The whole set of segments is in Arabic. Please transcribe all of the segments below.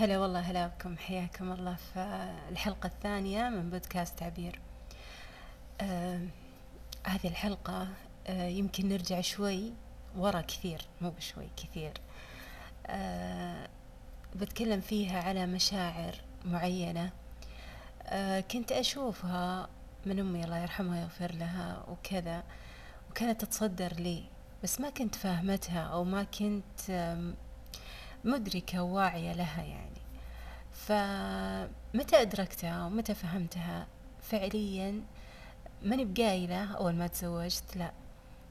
هلا والله هلا بكم حياكم الله في الحلقة الثانية من بودكاست تعبير آه هذه الحلقة آه يمكن نرجع شوي ورا كثير مو بشوي كثير. آه بتكلم فيها على مشاعر معينة. آه كنت أشوفها من أمي الله يرحمها ويغفر لها وكذا وكانت تتصدر لي بس ما كنت فاهمتها أو ما كنت مدركة وواعية لها يعني. فمتى أدركتها ومتى فهمتها؟ فعليا ماني بقايلة أول ما تزوجت لا.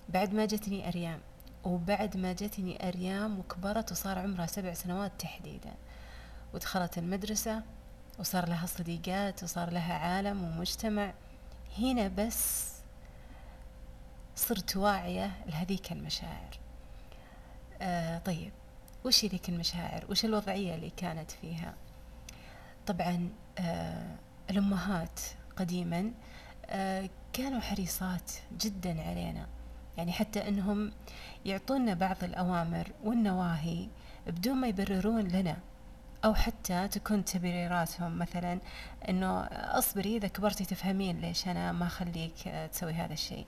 بعد ما جتني أريام. وبعد ما جتني أريام وكبرت وصار عمرها سبع سنوات تحديدا. ودخلت المدرسة وصار لها صديقات وصار لها عالم ومجتمع. هنا بس صرت واعية لهذيك المشاعر. آه طيب. وش ذيك المشاعر؟ وش الوضعية اللي كانت فيها؟ طبعا آه الأمهات قديما آه كانوا حريصات جدا علينا. يعني حتى أنهم يعطونا بعض الأوامر والنواهي بدون ما يبررون لنا. أو حتى تكون تبريراتهم مثلا أنه أصبري إذا كبرتي تفهمين ليش أنا ما أخليك تسوي هذا الشيء.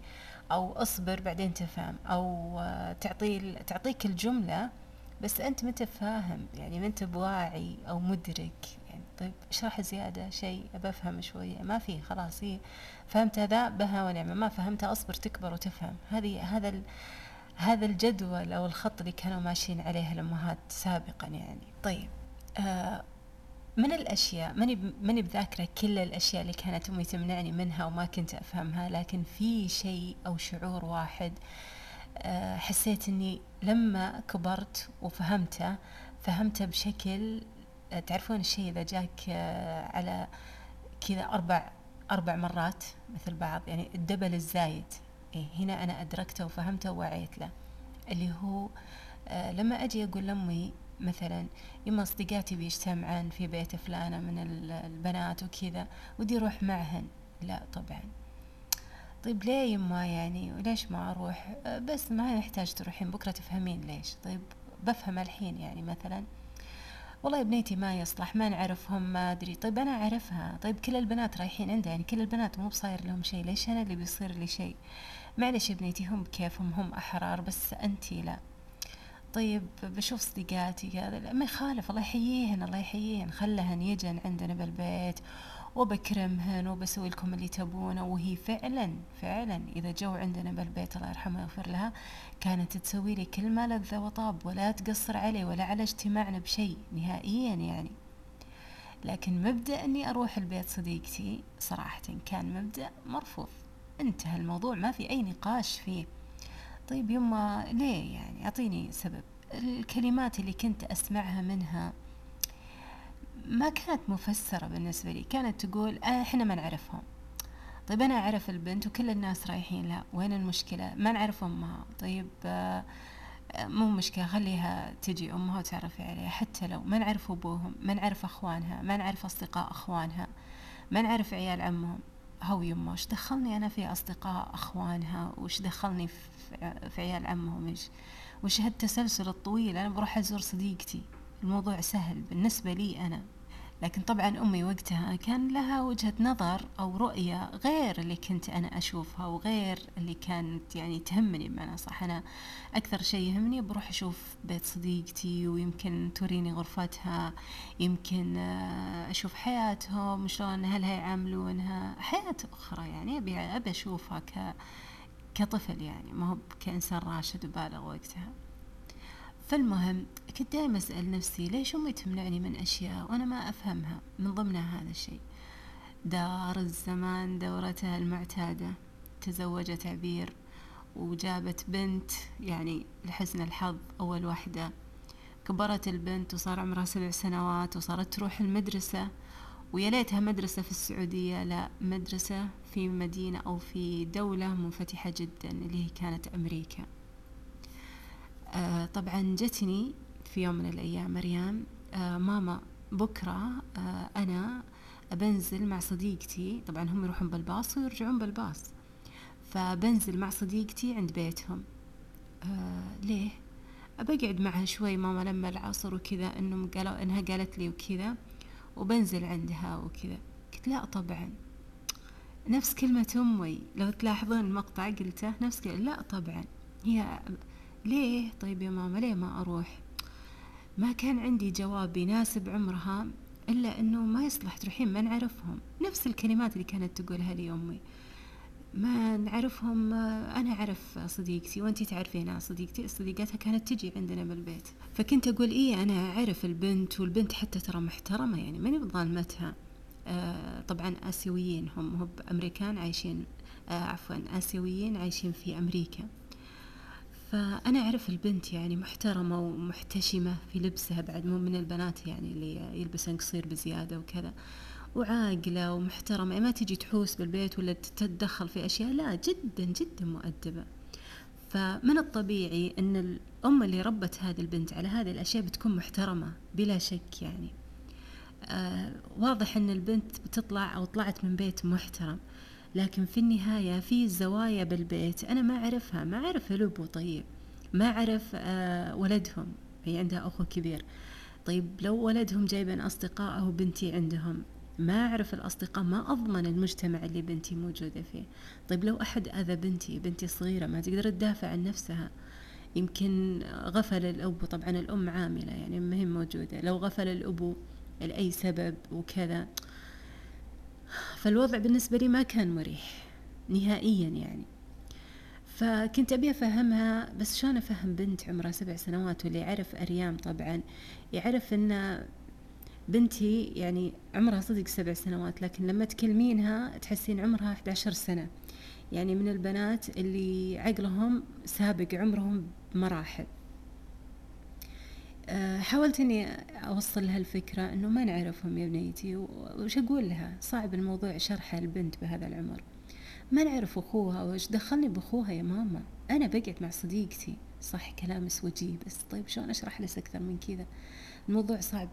أو أصبر بعدين تفهم. أو تعطي تعطيك الجملة بس أنت ما أنت فاهم؟ يعني ما أنت بواعي أو مدرك؟ يعني طيب اشرح زيادة شيء بفهم شوية. ما في خلاص هي فهمت هذا بها ونعمة. ما فهمتها أصبر تكبر وتفهم. هذه هذا هذا الجدول أو الخط اللي كانوا ماشيين عليه الأمهات سابقا يعني. طيب آه من الأشياء ماني ماني بذاكرة كل الأشياء اللي كانت أمي تمنعني منها وما كنت أفهمها؟ لكن في شيء أو شعور واحد حسيت إني لما كبرت وفهمته فهمته بشكل آه تعرفون الشيء إذا جاك آه على كذا أربع أربع مرات مثل بعض يعني الدبل الزايد. إيه هنا أنا أدركته وفهمته ووعيت له. اللي هو آه لما أجي أقول لأمي مثلا يما صديقاتي بيجتمعن في بيت فلانة من البنات وكذا ودي أروح معهن. لا طبعا. طيب ليه يما يعني وليش ما أروح؟ بس ما يحتاج تروحين بكرة تفهمين ليش. طيب بفهم الحين يعني مثلا والله يا بنيتي ما يصلح ما نعرفهم ما أدري. طيب أنا أعرفها. طيب كل البنات رايحين عندها يعني كل البنات مو بصاير لهم شيء ليش أنا اللي بيصير لي شيء؟ معلش يا بنيتي هم بكيفهم هم أحرار بس أنتي لا. طيب بشوف صديقاتي هذا ما يخالف الله يحييهن الله يحييهن. خلهن يجن عندنا بالبيت. وبكرمهن وبسوي لكم اللي تبونه وهي فعلا فعلا إذا جو عندنا بالبيت الله يرحمها ويغفر لها كانت تسوي لي كل ما لذ وطاب ولا تقصر علي ولا على اجتماعنا بشيء نهائيا يعني. لكن مبدأ أني أروح البيت صديقتي صراحة كان مبدأ مرفوض. انتهى الموضوع ما في أي نقاش فيه. طيب يما ليه يعني؟ أعطيني سبب. الكلمات اللي كنت أسمعها منها ما كانت مفسرة بالنسبة لي. كانت تقول آه إحنا ما نعرفهم. طيب أنا أعرف البنت وكل الناس رايحين لا وين المشكلة؟ ما نعرف أمها. طيب آه مو مشكلة خليها تجي أمها وتعرفي عليها. حتى لو ما نعرف أبوهم ما نعرف أخوانها ما نعرف أصدقاء أخوانها ما نعرف عيال عمهم. هو يما وش دخلني أنا في أصدقاء أخوانها؟ وش دخلني في عيال عمهم؟ إيش وش هالتسلسل الطويل؟ أنا بروح أزور صديقتي. الموضوع سهل بالنسبة لي أنا. لكن طبعا أمي وقتها كان لها وجهة نظر أو رؤية غير اللي كنت أنا أشوفها وغير اللي كانت يعني تهمني بمعنى صح. أنا أكثر شيء يهمني بروح أشوف بيت صديقتي ويمكن توريني غرفتها يمكن أشوف حياتهم شلون هل هيعاملونها حياة أخرى يعني أبي أبي أشوفها ك كطفل يعني ما هو كإنسان راشد وبالغ وقتها. فالمهم كنت دائما أسأل نفسي ليش أمي تمنعني من أشياء وأنا ما أفهمها؟ من ضمنها هذا الشيء. دار الزمان دورتها المعتادة. تزوجت عبير وجابت بنت يعني لحسن الحظ أول واحدة. كبرت البنت وصار عمرها سبع سنوات وصارت تروح المدرسة. ويا ليتها مدرسة في السعودية لا مدرسة في مدينة أو في دولة منفتحة جدا اللي هي كانت أمريكا. آه طبعا جتني في يوم من الأيام مريم. آه ماما بكرة آه أنا بنزل مع صديقتي. طبعا هم يروحون بالباص ويرجعون بالباص. فبنزل مع صديقتي عند بيتهم. آه ليه؟ بقعد معها شوي ماما لما العصر وكذا إنهم قالوا إنها قالت لي وكذا وبنزل عندها وكذا. قلت لا طبعا. نفس كلمة أمي. لو تلاحظون المقطع قلته نفس كلمة لا طبعا. هي ليه؟ طيب يا ماما ليه ما أروح؟ ما كان عندي جواب يناسب عمرها إلا أنه ما يصلح تروحين ما نعرفهم. نفس الكلمات اللي كانت تقولها لي أمي ما نعرفهم أنا أعرف صديقتي وأنتي تعرفينها صديقتي. صديقتها كانت تجي عندنا بالبيت فكنت أقول إيه أنا أعرف البنت والبنت حتى ترى محترمة يعني ماني بظالمتها آه طبعا آسيويين هم هو أمريكان عايشين آه عفوا آسيويين عايشين في أمريكا. فأنا أعرف البنت يعني محترمة ومحتشمة في لبسها بعد مو من البنات يعني اللي يلبسن قصير بزيادة وكذا. وعاقلة ومحترمة ما تجي تحوس بالبيت ولا تتدخل في أشياء لا جدا جدا مؤدبة. فمن الطبيعي أن الأم اللي ربت هذه البنت على هذه الأشياء بتكون محترمة بلا شك يعني. آه واضح أن البنت بتطلع أو طلعت من بيت محترم. لكن في النهاية في زوايا بالبيت أنا ما أعرفها ما أعرف الأبو طيب ما أعرف آه ولدهم هي عندها أخو كبير. طيب لو ولدهم جايبين أصدقاء أو بنتي عندهم ما أعرف الأصدقاء ما أضمن المجتمع اللي بنتي موجودة فيه. طيب لو أحد أذى بنتي بنتي صغيرة ما تقدر تدافع عن نفسها. يمكن غفل الأب طبعا الأم عاملة يعني مهم موجودة. لو غفل الأبو لأي سبب وكذا فالوضع بالنسبة لي ما كان مريح نهائيا يعني. فكنت أبي أفهمها بس شلون أفهم بنت عمرها سبع سنوات واللي يعرف أريام طبعا؟ يعرف أن بنتي يعني عمرها صدق سبع سنوات لكن لما تكلمينها تحسين عمرها 11 سنة. يعني من البنات اللي عقلهم سابق عمرهم بمراحل. حاولت إني أوصل لها الفكرة إنه ما نعرفهم يا بنيتي وش أقول لها؟ صعب الموضوع شرحه البنت بهذا العمر. ما نعرف أخوها وش دخلني بأخوها يا ماما؟ أنا بقعد مع صديقتي. صح كلام اسوجي بس. طيب شلون أشرح لك أكثر من كذا؟ الموضوع صعب.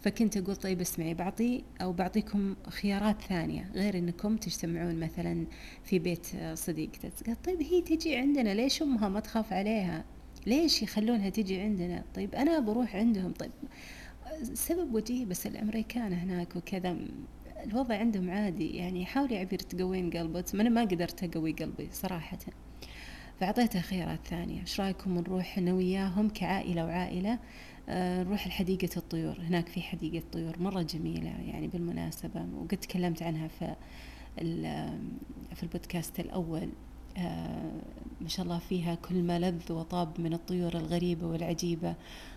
فكنت أقول طيب اسمعي بعطي أو بعطيكم خيارات ثانية غير أنكم تجتمعون مثلا في بيت صديقتك. قالت طيب هي تجي عندنا ليش أمها ما تخاف عليها؟ ليش يخلونها تجي عندنا؟ طيب أنا بروح عندهم طيب سبب وجيه بس الأمريكان هناك وكذا الوضع عندهم عادي يعني حاولي عبير تقوين قلبك أنا ما قدرت أقوي قلبي صراحة. فأعطيتها خيارات ثانية إيش رأيكم نروح أنا وياهم كعائلة وعائلة؟ آه، نروح لحديقة الطيور هناك في حديقة طيور مرة جميلة يعني بالمناسبة وقد تكلمت عنها في في البودكاست الأول. ما شاء الله فيها كل ما لذ وطاب من الطيور الغريبة والعجيبة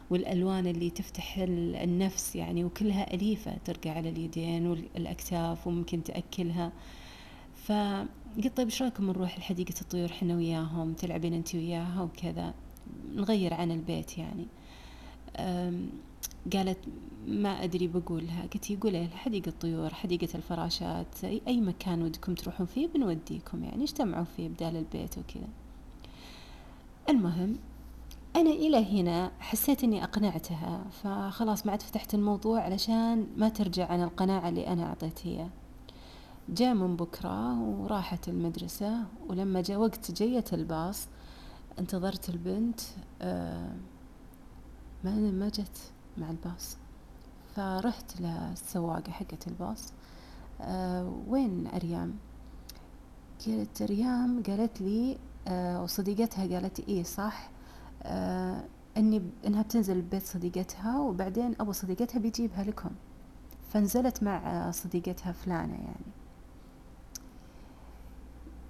والألوان اللي تفتح النفس يعني وكلها أليفة ترقى على اليدين والأكتاف وممكن تأكلها. فقلت طيب إيش رأيكم نروح لحديقة الطيور حنا وياهم تلعبين انت وياها وكذا نغير عن البيت يعني. قالت ما أدري بقولها. قلت قولي حديقة الطيور حديقة الفراشات أي مكان ودكم تروحون فيه بنوديكم يعني اجتمعوا فيه بدال البيت وكذا. المهم أنا إلى هنا حسيت إني أقنعتها فخلاص ما عاد فتحت الموضوع علشان ما ترجع عن القناعة اللي أنا أعطيتها جاء من بكرة وراحت المدرسة ولما جاء وقت جية الباص انتظرت البنت آه ما ما جت. مع الباص. فرحت للسواقة حقت الباص. أه وين أريام؟ قلت ريام قالت لي أه وصديقتها قالت إيه صح أه إني إنها بتنزل ببيت صديقتها وبعدين أبو صديقتها بيجيبها لكم. فنزلت مع صديقتها فلانة يعني.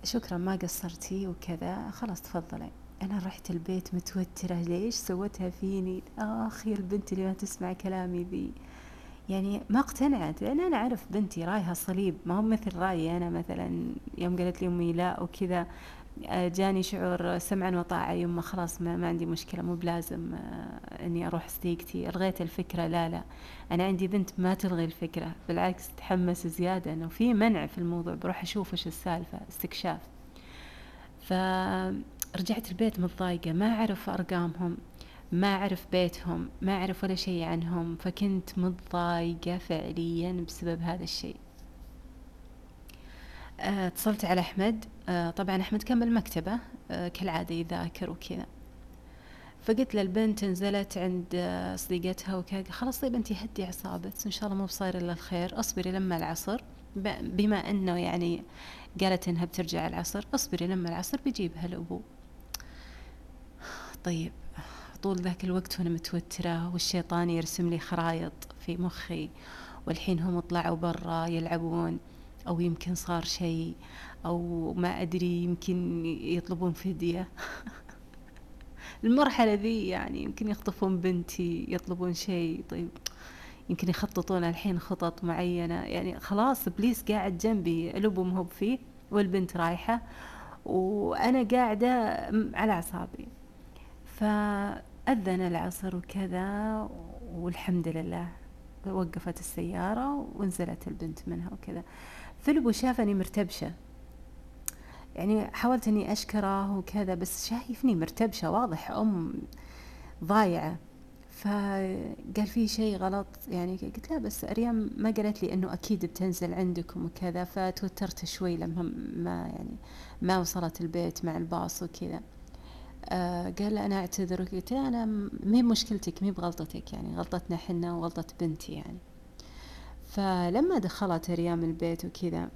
شكرا ما قصرتي وكذا خلاص تفضلي. أنا رحت البيت متوترة ليش سوتها فيني؟ آخ يا البنت اللي ما تسمع كلامي ذي. يعني ما اقتنعت لأن أنا أعرف بنتي رايها صليب ما هو مثل رأيي أنا مثلا. يوم قالت لي أمي لا وكذا آه، جاني شعور سمعا وطاعة يما خلاص ما, ما عندي مشكلة مو بلازم آه، إني أروح صديقتي ألغيت الفكرة؟ لا لا. أنا عندي بنت ما تلغي الفكرة بالعكس تحمس زيادة إنه في منع في الموضوع بروح أشوف إيش السالفة استكشاف. ف رجعت البيت متضايقة ما أعرف أرقامهم ما أعرف بيتهم ما أعرف ولا شيء عنهم فكنت متضايقة فعليا بسبب هذا الشيء. آه، اتصلت على أحمد. آه، طبعا أحمد كان بالمكتبة آه، كالعادة يذاكر وكذا. فقلت للبنت نزلت عند صديقتها وكذا. خلاص طيب انت هدي اعصابك إن شاء الله مو بصاير إلا الخير. اصبري لما العصر. بما إنه يعني قالت إنها بترجع العصر اصبري لما العصر بيجيبها الابو طيب طول ذاك الوقت وأنا متوترة والشيطان يرسم لي خرايط في مخي والحين هم طلعوا برا يلعبون أو يمكن صار شيء أو ما أدري يمكن يطلبون فدية. المرحلة ذي يعني يمكن يخطفون بنتي يطلبون شيء طيب. يمكن يخططون الحين خطط معينة. يعني خلاص ابليس قاعد جنبي الابو مهب فيه والبنت رايحة. وأنا قاعدة على أعصابي. فأذن العصر وكذا والحمد لله وقفت السيارة ونزلت البنت منها وكذا. فلبو شافني مرتبشة. يعني حاولت إني أشكره وكذا بس شايفني مرتبشة واضح أم ضايعة. فقال في شيء غلط يعني قلت لا بس أريم ما قالت لي إنه أكيد بتنزل عندكم وكذا فتوترت شوي لما ما يعني ما وصلت البيت مع الباص وكذا. آه قال أنا أعتذر قلت أنا مي مشكلتك مي بغلطتك يعني غلطتنا حنا وغلطة بنتي يعني. فلما دخلت ريام البيت وكذا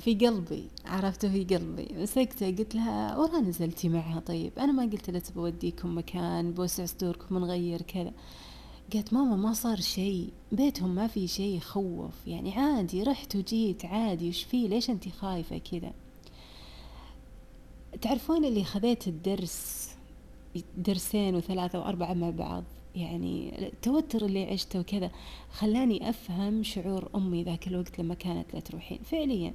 في قلبي عرفته في قلبي. مسكته قلت لها ورا نزلتي معها طيب. أنا ما قلت لها بوديكم مكان بوسع صدوركم ونغير كذا. قالت ماما ما صار شيء. بيتهم ما في شيء يخوف. يعني عادي رحت وجيت عادي. وش فيه؟ ليش انتي خايفة كذا؟ تعرفون اللي خذيت الدرس درسين وثلاثة وأربعة مع بعض؟ يعني التوتر اللي عشته وكذا خلاني أفهم شعور أمي ذاك الوقت لما كانت لا تروحين. فعليا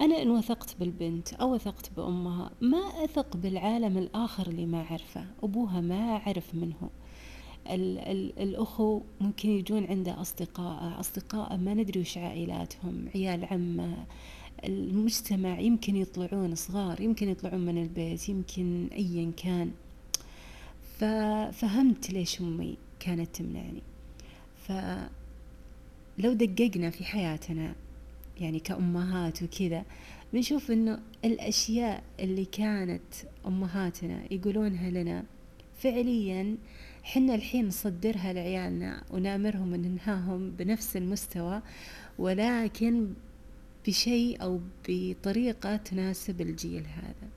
أنا إن وثقت بالبنت أو وثقت بأمها ما أثق بالعالم الآخر اللي ما أعرفه أبوها ما أعرف منه. ال ال الأخو ممكن يجون عنده أصدقاء أصدقاء ما ندري وش عائلاتهم عيال عمه المجتمع يمكن يطلعون صغار يمكن يطلعون من البيت يمكن أيا كان. ففهمت ليش أمي كانت تمنعني. فلو دققنا في حياتنا يعني كأمهات وكذا بنشوف إنه الأشياء اللي كانت أمهاتنا يقولونها لنا فعليا حنا الحين نصدرها لعيالنا ونأمرهم ننهاهم بنفس المستوى ولكن بشيء أو بطريقة تناسب الجيل هذا.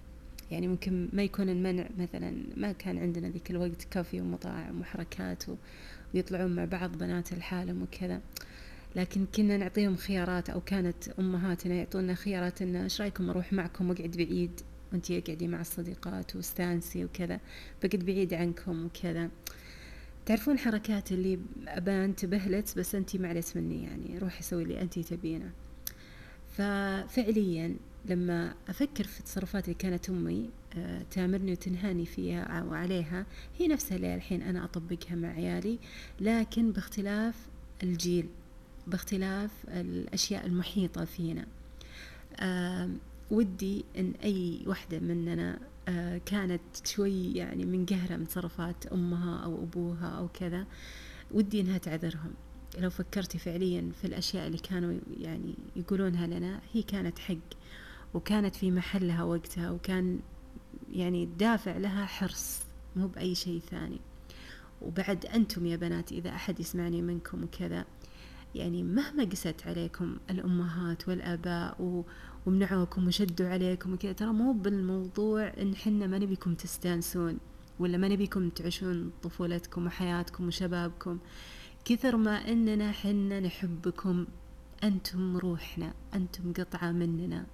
يعني ممكن ما يكون المنع مثلا ما كان عندنا ذيك الوقت كافي ومطاعم وحركات ويطلعون مع بعض بنات الحالم وكذا. لكن كنا نعطيهم خيارات أو كانت أمهاتنا يعطونا خيارات إن إيش رأيكم أروح معكم وأقعد بعيد؟ وأنتي اقعدي مع الصديقات واستانسي وكذا. بقعد بعيد عنكم وكذا. تعرفون حركات اللي أبان انتبه بس أنتي معلت مني يعني. روحي سوي اللي أنتي تبينه. ففعليا لما أفكر في التصرفات اللي كانت أمي آه، تأمرني وتنهاني فيها وعليها هي نفسها اللي الحين أنا أطبقها مع عيالي لكن باختلاف الجيل باختلاف الأشياء المحيطة فينا. ودي أن أي وحدة مننا آه، كانت شوي يعني من قهرة من تصرفات أمها أو أبوها أو كذا ودي أنها تعذرهم. لو فكرتي فعليا في الأشياء اللي كانوا يعني يقولونها لنا هي كانت حق وكانت في محلها وقتها وكان يعني الدافع لها حرص مو بأي شيء ثاني. وبعد أنتم يا بنات إذا أحد يسمعني منكم وكذا يعني مهما قست عليكم الأمهات والآباء ومنعوكم وشدوا عليكم وكذا ترى مو بالموضوع إن حنا ما نبيكم تستانسون ولا ما نبيكم تعيشون طفولتكم وحياتكم وشبابكم. كثر ما أننا حنا نحبكم أنتم روحنا أنتم قطعة مننا.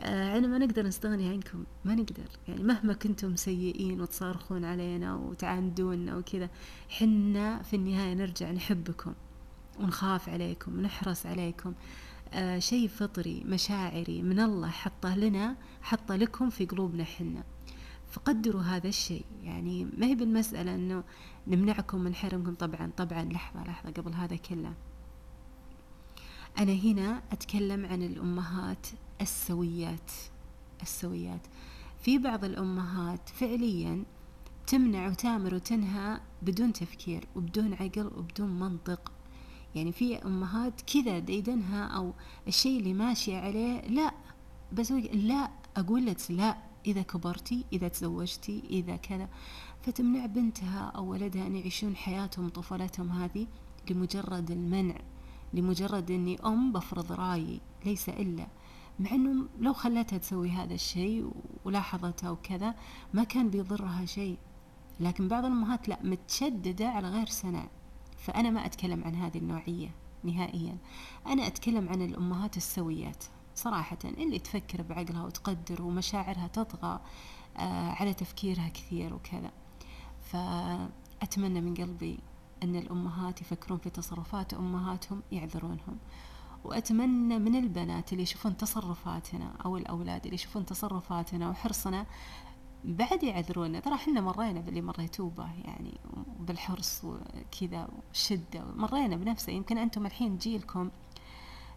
آه ما نقدر نستغني عنكم ما نقدر. يعني مهما كنتم سيئين وتصارخون علينا وتعاندونا وكذا حنا في النهاية نرجع نحبكم ونخاف عليكم ونحرص عليكم. آه شيء فطري مشاعري من الله حطه لنا حطه لكم في قلوبنا حنا. فقدروا هذا الشيء. يعني ما هي بالمسألة أنه نمنعكم ونحرمكم طبعا طبعا لحظة لحظة قبل هذا كله. أنا هنا أتكلم عن الأمهات السويات السويات. في بعض الأمهات فعليا تمنع وتامر وتنهى بدون تفكير وبدون عقل وبدون منطق. يعني في أمهات كذا ديدنها أو الشيء اللي ماشية عليه لا بس لا أقول لك لا. إذا كبرتي إذا تزوجتي إذا كذا. فتمنع بنتها أو ولدها أن يعيشون حياتهم طفولتهم هذه لمجرد المنع لمجرد أني أم بفرض رأيي ليس إلا. مع أنه لو خلتها تسوي هذا الشيء ولاحظتها وكذا ما كان بيضرها شيء. لكن بعض الأمهات لا متشددة على غير سنة. فأنا ما أتكلم عن هذه النوعية نهائيا. أنا أتكلم عن الأمهات السويات. صراحة اللي تفكر بعقلها وتقدر ومشاعرها تطغى آه على تفكيرها كثير وكذا. فأتمنى من قلبي أن الأمهات يفكرون في تصرفات أمهاتهم يعذرونهم. وأتمنى من البنات اللي يشوفون تصرفاتنا أو الأولاد اللي يشوفون تصرفاتنا وحرصنا بعد يعذرونا. ترى إحنا مرينا باللي مريتوه به يعني بالحرص وكذا والشدة مرينا بنفسه. يمكن أنتم الحين جيلكم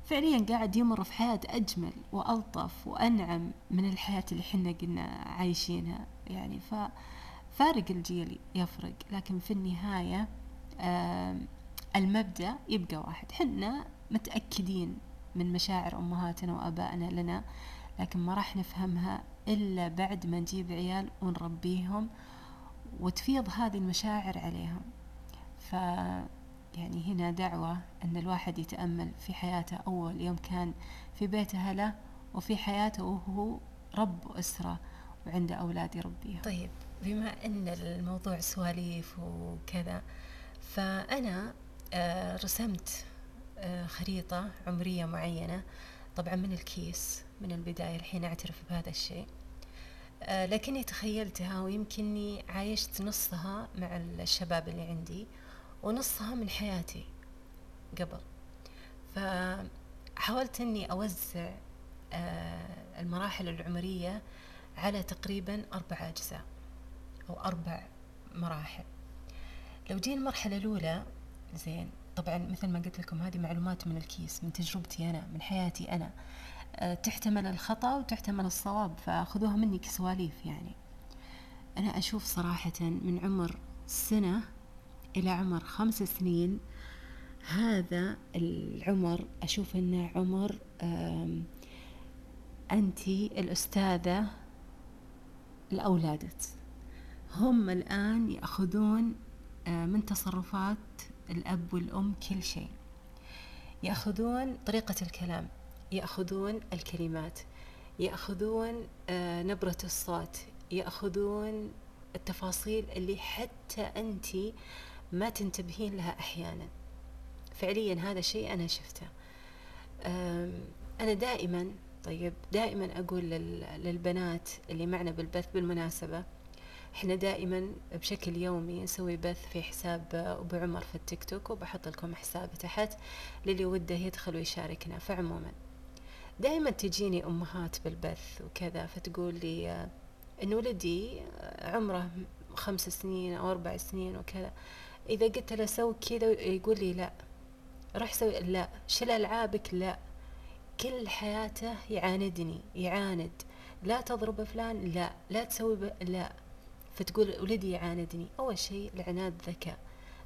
فعليا قاعد يمر في حياة أجمل وألطف وأنعم من الحياة اللي حنا قلنا عايشينها. يعني ففارق الجيل يفرق لكن في النهاية المبدأ يبقى واحد. حنا متأكدين من مشاعر أمهاتنا وأبائنا لنا لكن ما راح نفهمها إلا بعد ما نجيب عيال ونربيهم وتفيض هذه المشاعر عليهم. ف يعني هنا دعوة أن الواحد يتأمل في حياته. أول يوم كان في بيت أهله وفي حياته وهو رب أسرة وعنده أولاد يربيهم طيب بما أن الموضوع سواليف وكذا فأنا آه، رسمت آه، خريطة عمرية معينة طبعا من الكيس من البداية الحين أعترف بهذا الشيء آه، لكني تخيلتها ويمكنني عايشت نصها مع الشباب اللي عندي. ونصها من حياتي قبل. فحاولت أني أوزع المراحل العمرية على تقريبا أربع أجزاء أو أربع مراحل. لو جينا المرحلة الأولى زين طبعا مثل ما قلت لكم هذه معلومات من الكيس من تجربتي أنا من حياتي أنا. أه تحتمل الخطأ وتحتمل الصواب فخذوها مني كسواليف يعني. أنا أشوف صراحة من عمر سنة إلى عمر خمس سنين. هذا العمر أشوف أنه عمر أنت الأستاذة لأولادك هم الآن يأخذون من تصرفات الأب والأم كل شيء. يأخذون طريقة الكلام يأخذون الكلمات يأخذون نبرة الصوت يأخذون التفاصيل اللي حتى أنت ما تنتبهين لها أحيانا. فعليا هذا شيء أنا شفته. أنا دائما طيب دائما أقول للبنات اللي معنا بالبث بالمناسبة إحنا دائما بشكل يومي نسوي بث في حساب ابو عمر في التيك توك وبحط لكم حسابه تحت للي وده يدخل ويشاركنا. فعموما دائما تجيني أمهات بالبث وكذا فتقول لي إن ولدي عمره خمس سنين أو أربع سنين وكذا. إذا قلت له سوي كذا يقول لي لا. روح سوي لا. شل ألعابك لا. كل حياته يعاندني يعاند. لا تضرب فلان لا. لا تسوي لا. فتقول ولدي يعاندني. أول شيء العناد ذكاء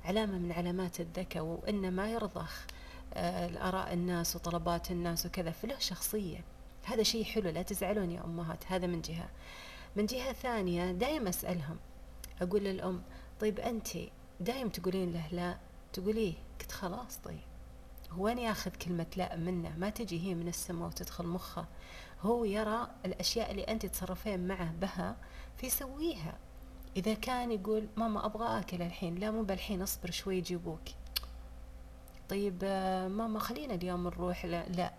علامة من علامات الذكاء وإن ما يرضخ آه، الآراء الناس وطلبات الناس وكذا. فله شخصية. هذا شيء حلو. لا تزعلون يا أمهات. هذا من جهة. من جهة ثانية دايم أسألهم. أقول للأم طيب أنت دايم تقولين له لا تقوليه قلت خلاص طيب. هو وين ياخذ كلمة لا منه ما تجي هي من السماء وتدخل مخه. هو يرى الأشياء اللي أنت تصرفين معه بها فيسويها إذا كان يقول ماما أبغى أكل الحين لا مو بالحين أصبر شوي يجيبوك. طيب آه، ماما خلينا اليوم نروح لا, لا.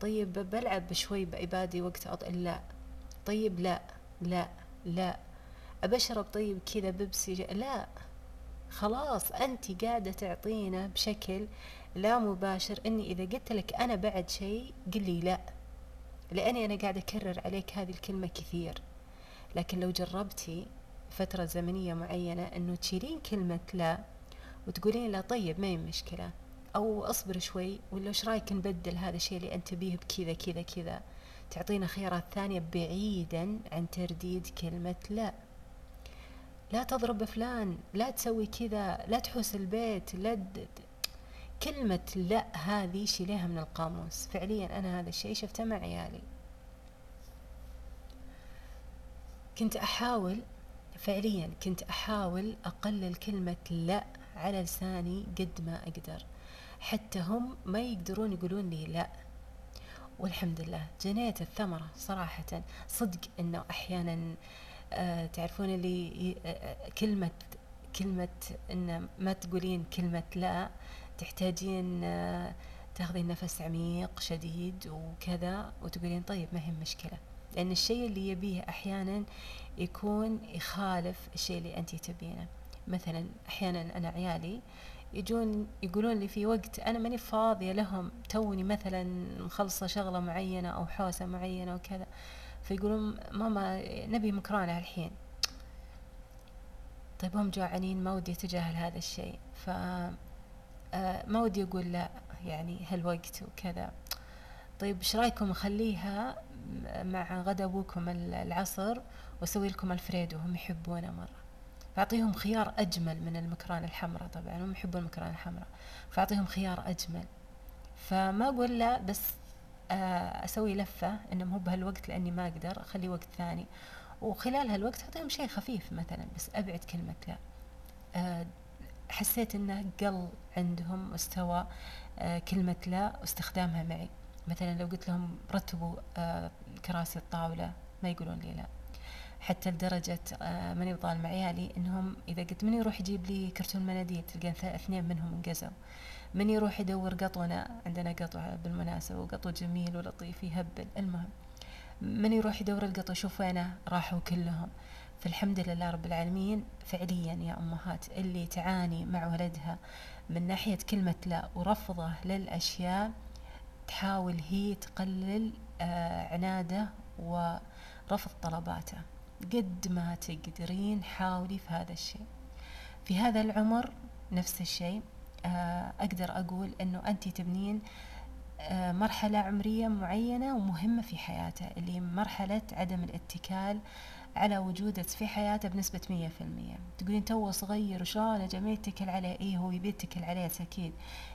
طيب بلعب شوي بعبادي وقت أط... لا. طيب لا لا لا. أبشرب طيب كذا بيبسي لا. خلاص أنت قاعدة تعطينا بشكل لا مباشر إني إذا قلت لك أنا بعد شيء قل لي لا. لأني أنا قاعدة أكرر عليك هذه الكلمة كثير. لكن لو جربتي فترة زمنية معينة إنه تشيلين كلمة لا وتقولين لا طيب ما هي مشكلة. أو اصبر شوي ولا إيش رأيك نبدل هذا الشيء اللي أنت بيه بكذا كذا كذا؟ تعطينا خيارات ثانية بعيدا عن ترديد كلمة لا. لا تضرب فلان لا تسوي كذا لا تحوس البيت لا. كلمة لا هذه شيليها من القاموس. فعليا أنا هذا الشيء شفته مع عيالي. كنت أحاول فعليا كنت أحاول أقلل كلمة لا على لساني قد ما أقدر. حتى هم ما يقدرون يقولون لي لا. والحمد لله جنيت الثمرة صراحة. صدق إنه أحيانا آه تعرفون اللي آه كلمة كلمة إن ما تقولين كلمة لا تحتاجين آه تاخذين نفس عميق شديد وكذا وتقولين طيب ما هي مشكلة. لأن الشيء اللي يبيه أحيانا يكون يخالف الشيء اللي أنت تبينه. مثلا أحيانا أنا عيالي يجون يقولون لي في وقت أنا ماني فاضية لهم توني مثلا مخلصة شغلة معينة أو حوسة معينة وكذا. فيقولون ماما نبي مكرونة الحين. طيب هم جوعانين ما ودي أتجاهل هذا الشيء. ف آه، ما ودي أقول لا يعني هالوقت وكذا. طيب إيش رأيكم أخليها مع غدا أبوكم العصر وأسوي لكم الفريدو؟ هم يحبونه مرة. فأعطيهم خيار أجمل من المكرونة الحمراء طبعا هم يحبون المكرونة الحمراء. فأعطيهم خيار أجمل. فما أقول لا بس أسوي لفة إنه مو بهالوقت لأني ما أقدر أخلي وقت ثاني. وخلال هالوقت أعطيهم شيء خفيف مثلا بس أبعد كلمه لا آه، حسيت انه قل عندهم مستوى آه، كلمة لا واستخدامها معي. مثلا لو قلت لهم رتبوا كراسي الطاولة ما يقولون لي لا. حتى لدرجة آه، ماني بظالمة عيالي إنهم إذا قلت من يروح يجيب لي كرتون مناديل تلقين اثنين منهم انقزوا. من يروح يدور قطونا عندنا قطوة بالمناسبة وقطو جميل ولطيف يهبل المهم من يروح يدور القطو شوف وينه؟ راحوا كلهم. فالحمد لله رب العالمين فعليا يا أمهات اللي تعاني مع ولدها من ناحية كلمة لا ورفضه للأشياء تحاول هي تقلل آه، عناده ورفض طلباته. قد ما تقدرين حاولي في هذا الشيء. في هذا العمر نفس الشيء. أقدر أقول أنه أنت تبنين آه، مرحلة عمرية معينة ومهمة في حياته اللي مرحلة عدم الاتكال على وجودك في حياته بنسبة مية في المية. تقولين تو صغير وشلون أجي يتكل عليه؟ إيه هو يبي يتكل عليه أكيد.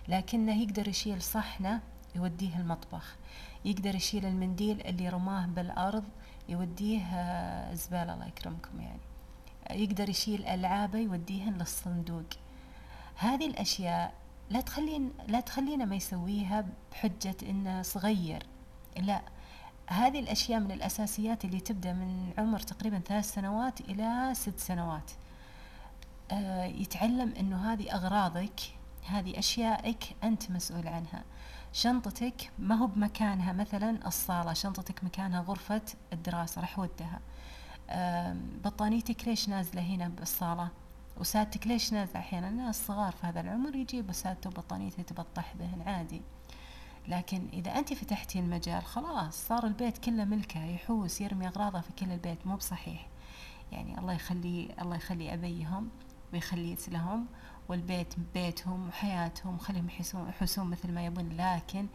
لكنه يقدر يشيل صحنة يوديه المطبخ. يقدر يشيل المنديل اللي رماه بالأرض يوديه آه، زبالة الله يكرمكم يعني. يقدر يشيل ألعابه يوديهن للصندوق. هذه الأشياء لا تخلين لا تخلينا ما يسويها بحجة إنه صغير. لا هذه الأشياء من الأساسيات اللي تبدأ من عمر تقريبا ثلاث سنوات إلى ست سنوات. آه يتعلم إنه هذه أغراضك هذه أشيائك أنت مسؤول عنها. شنطتك ما هو بمكانها مثلا الصالة شنطتك مكانها غرفة الدراسة راح ودها. بطانيتك ليش نازلة هنا بالصالة؟ وسادتك ليش نازلة أحيانا؟ الصغار في هذا العمر يجيبوا سادته وبطانيته تبطح بهن عادي. لكن إذا أنت فتحتي المجال خلاص صار البيت كله ملكه يحوس يرمي أغراضه في كل البيت. مو بصحيح. يعني الله يخلي الله يخلي أبيهم ويخلي لهم والبيت بيتهم وحياتهم خليهم يحسون يحسون مثل ما يبون. لكن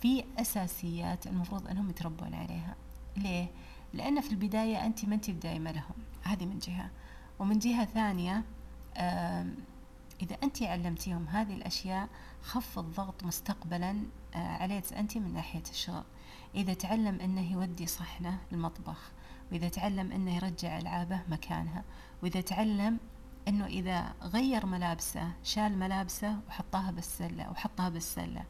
في أساسيات المفروض أنهم يتربون عليها. ليه؟ لأن في البداية أنت ما أنت بدايمة لهم. هذه من جهة. ومن جهة ثانية إذا أنت علمتيهم هذه الأشياء خف الضغط مستقبلا آه، عليك أنت من ناحية الشغل. إذا تعلم أنه يودي صحنة المطبخ وإذا تعلم أنه يرجع ألعابه مكانها وإذا تعلم أنه إذا غير ملابسه شال ملابسه وحطها بالسلة وحطها بالسلة.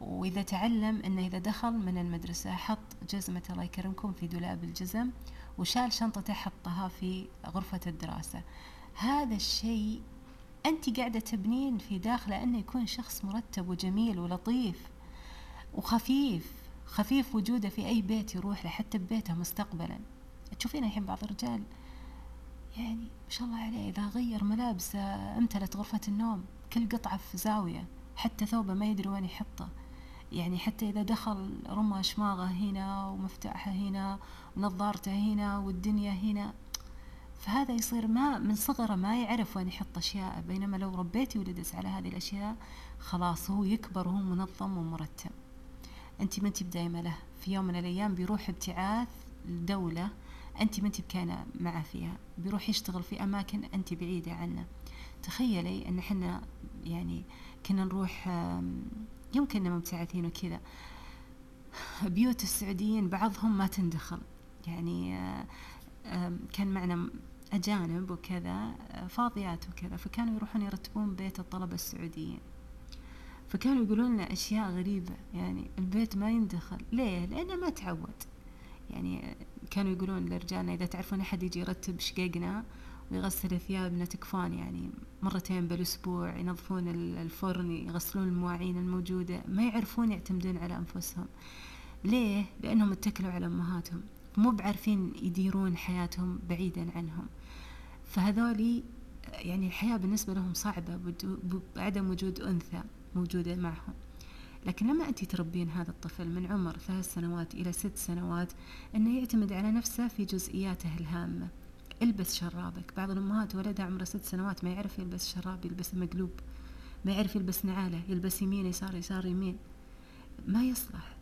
وإذا تعلم أنه إذا دخل من المدرسة حط جزمة الله يكرمكم في دولاب الجزم وشال شنطته حطها في غرفة الدراسة. هذا الشيء أنت قاعدة تبنين في داخله أنه يكون شخص مرتب وجميل ولطيف وخفيف خفيف وجوده في أي بيت يروح له حتى ببيته مستقبلا. تشوفين الحين بعض الرجال يعني ما شاء الله عليه إذا غير ملابسه أمتلت غرفة النوم كل قطعة في زاوية حتى ثوبه ما يدري وين يحطه. يعني حتى إذا دخل رمى شماغه هنا ومفتاحه هنا ونظارته هنا والدنيا هنا فهذا يصير ما من صغره ما يعرف وين يحط أشياء بينما لو ربيتي ولدت على هذه الأشياء خلاص هو يكبر وهو منظم ومرتب. أنت ما أنت بدايمة له في يوم من الأيام بيروح ابتعاث لدولة أنت ما أنت بكانة معه فيها بيروح يشتغل في أماكن أنت بعيدة عنه. تخيلي أن إحنا يعني كنا نروح يمكن مبتعثين وكذا بيوت السعوديين بعضهم ما تندخل. يعني كان معنا أجانب وكذا فاضيات وكذا فكانوا يروحون يرتبون بيت الطلبة السعوديين فكانوا يقولون لنا أشياء غريبة يعني البيت ما يندخل. ليه؟ لأنه ما تعود. يعني كانوا يقولون لرجالنا إذا تعرفون أحد يجي يرتب شققنا ويغسل ثيابنا تكفون يعني مرتين بالأسبوع ينظفون الفرن يغسلون المواعين الموجودة. ما يعرفون يعتمدون على أنفسهم. ليه؟ لأنهم اتكلوا على أمهاتهم. مو بعارفين يديرون حياتهم بعيدا عنهم. فهذولي يعني الحياة بالنسبة لهم صعبة بعدم وجود أنثى موجودة معهم. لكن لما أنت تربين هذا الطفل من عمر ثلاث سنوات إلى ست سنوات أنه يعتمد على نفسه في جزئياته الهامة. البس شرابك. بعض الأمهات ولدها عمره ست سنوات ما يعرف يلبس شراب يلبس مقلوب. ما يعرف يلبس نعالة يلبس يمين يسار يسار يمين. ما يصلح.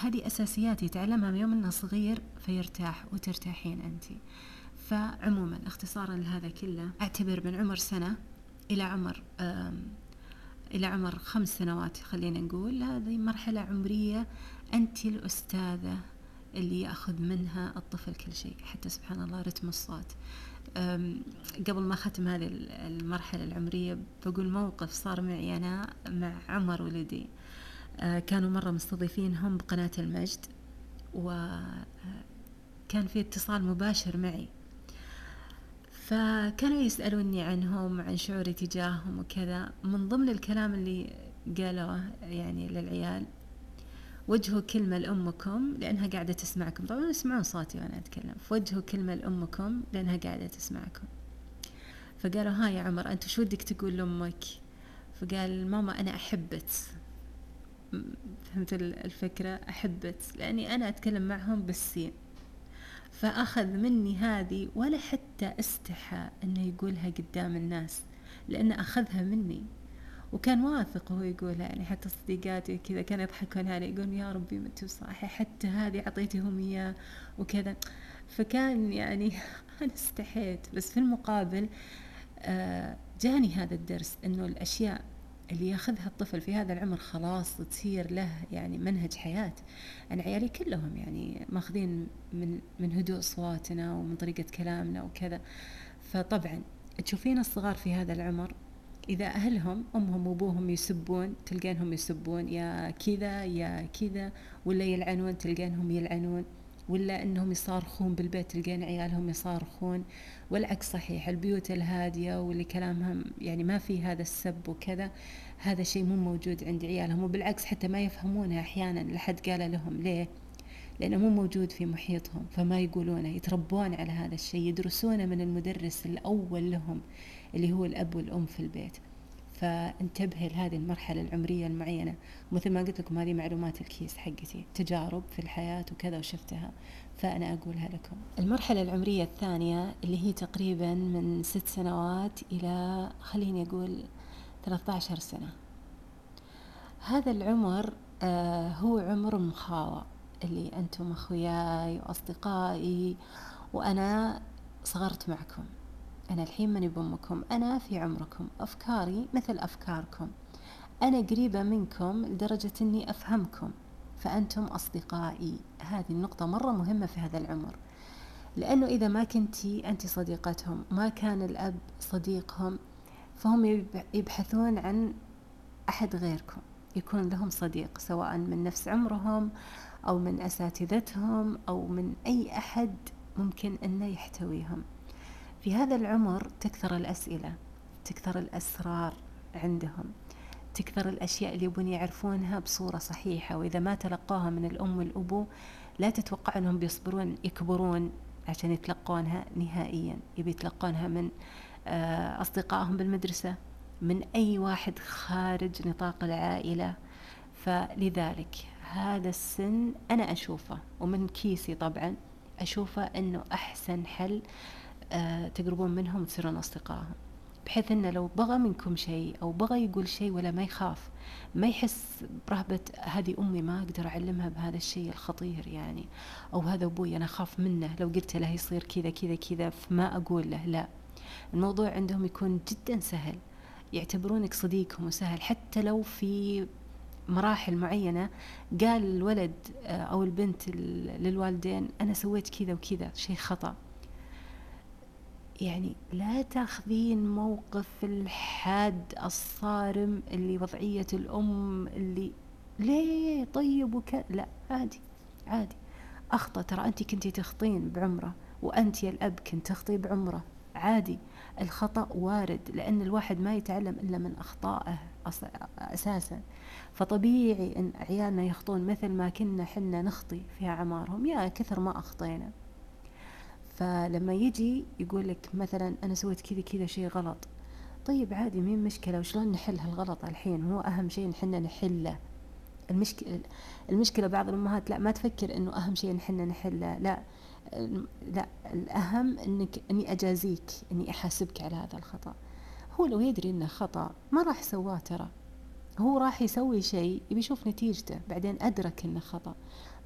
هذه أساسيات يتعلمها من يوم أنه صغير فيرتاح وترتاحين أنت. فعموما اختصارا لهذا كله أعتبر من عمر سنة إلى عمر إلى عمر خمس سنوات خلينا نقول. هذه مرحلة عمرية أنت الأستاذة اللي يأخذ منها الطفل كل شيء حتى سبحان الله رتم الصوت. قبل ما ختم هذه المرحلة العمرية بقول موقف صار معي أنا مع عمر ولدي. كانوا مرة مستضيفينهم بقناة المجد وكان في اتصال مباشر معي. فكانوا يسألوني عنهم عن شعوري تجاههم وكذا. من ضمن الكلام اللي قالوه يعني للعيال وجهوا كلمة لأمكم لأنها قاعدة تسمعكم. طبعا يسمعون صوتي وأنا أتكلم. فوجهوا كلمة لأمكم لأنها قاعدة تسمعكم. فقالوا ها يا عمر أنت شو ودك تقول لأمك؟ فقال ماما أنا أحبت فهمت الفكرة؟ أحبت لأني أنا أتكلم معهم بالسين. فأخذ مني هذه ولا حتى استحى أنه يقولها قدام الناس لأنه أخذها مني. وكان واثق وهو يقولها يعني حتى صديقاتي كذا كانوا يضحكون علي يقولون يا ربي ما صاحي حتى هذه أعطيتهم إياه وكذا. فكان يعني أنا استحيت. بس في المقابل آه، جاني هذا الدرس إنه الأشياء اللي ياخذها الطفل في هذا العمر خلاص تصير له يعني منهج حياة. أنا عيالي كلهم يعني ماخذين من من هدوء أصواتنا ومن طريقة كلامنا وكذا. فطبعا تشوفين الصغار في هذا العمر إذا أهلهم أمهم وأبوهم يسبون تلقينهم يسبون يا كذا يا كذا ولا يلعنون تلقينهم يلعنون ولا إنهم يصارخون بالبيت تلقين عيالهم يصارخون. والعكس صحيح البيوت الهادية واللي كلامهم يعني ما في هذا السب وكذا هذا شيء مو موجود عند عيالهم وبالعكس حتى ما يفهمونها أحيانا لحد قال لهم ليه؟ لأنه مو موجود في محيطهم فما يقولونه يتربون على هذا الشيء يدرسونه من المدرس الأول لهم اللي هو الأب والأم في البيت. فانتبهي لهذه المرحلة العمرية المعينة. مثل ما قلت لكم هذه معلومات الكيس حقتي تجارب في الحياة وكذا وشفتها. فأنا أقولها لكم. المرحلة العمرية الثانية اللي هي تقريبا من ست سنوات إلى خليني أقول 13 سنة. هذا العمر آه هو عمر مخاوة اللي أنتم أخوياي وأصدقائي وأنا صغرت معكم. أنا الحين ماني بأمكم أنا في عمركم أفكاري مثل أفكاركم. أنا قريبة منكم لدرجة أني أفهمكم. فأنتم أصدقائي. هذه النقطة مرة مهمة في هذا العمر. لأنه إذا ما كنتي أنت صديقتهم ما كان الأب صديقهم فهم يبحثون عن أحد غيركم. يكون لهم صديق سواء من نفس عمرهم أو من أساتذتهم أو من أي أحد ممكن أنه يحتويهم. في هذا العمر تكثر الأسئلة تكثر الأسرار عندهم. تكثر الأشياء اللي يبون يعرفونها بصورة صحيحة وإذا ما تلقوها من الأم والأبو لا تتوقع أنهم بيصبرون يكبرون عشان يتلقونها نهائيا. يبي يتلقونها من آه، أصدقائهم بالمدرسة من أي واحد خارج نطاق العائلة. فلذلك هذا السن أنا أشوفه ومن كيسي طبعا أشوفه أنه أحسن حل آه، تقربون منهم وتصيرون أصدقائهم. بحيث أنه لو بغى منكم شيء أو بغى يقول شيء ولا ما يخاف ما يحس برهبة هذه أمي ما أقدر أعلمها بهذا الشيء الخطير يعني أو هذا أبوي أنا أخاف منه لو قلت له يصير كذا كذا كذا فما أقول له لا. الموضوع عندهم يكون جدا سهل. يعتبرونك صديقهم وسهل. حتى لو في مراحل معينة قال الولد أو البنت للوالدين أنا سويت كذا وكذا شيء خطأ. يعني لا تاخذين موقف الحاد الصارم اللي وضعية الأم اللي ليه؟ طيب وك لا عادي عادي. أخطأ ترى أنت كنتي تخطين بعمرة وأنت يا الأب كنت تخطي بعمرة. عادي الخطأ وارد لأن الواحد ما يتعلم إلا من أخطائه أساسا. فطبيعي أن عيالنا يخطون مثل ما كنا حنا نخطي في أعمارهم يا كثر ما أخطينا. فلما يجي يقول لك مثلا أنا سويت كذا كذا شيء غلط. طيب عادي مين مشكلة؟ وشلون نحل هالغلط الحين؟ هو أهم شيء نحن نحله. المشكلة المشكلة بعض الأمهات لا ما تفكر إنه أهم شيء نحن نحله. لا لا الأهم إنك إني أجازيك إني أحاسبك على هذا الخطأ. هو لو يدري إنه خطأ ما راح سواه ترى. هو راح يسوي شيء يبي يشوف نتيجته بعدين أدرك إنه خطأ.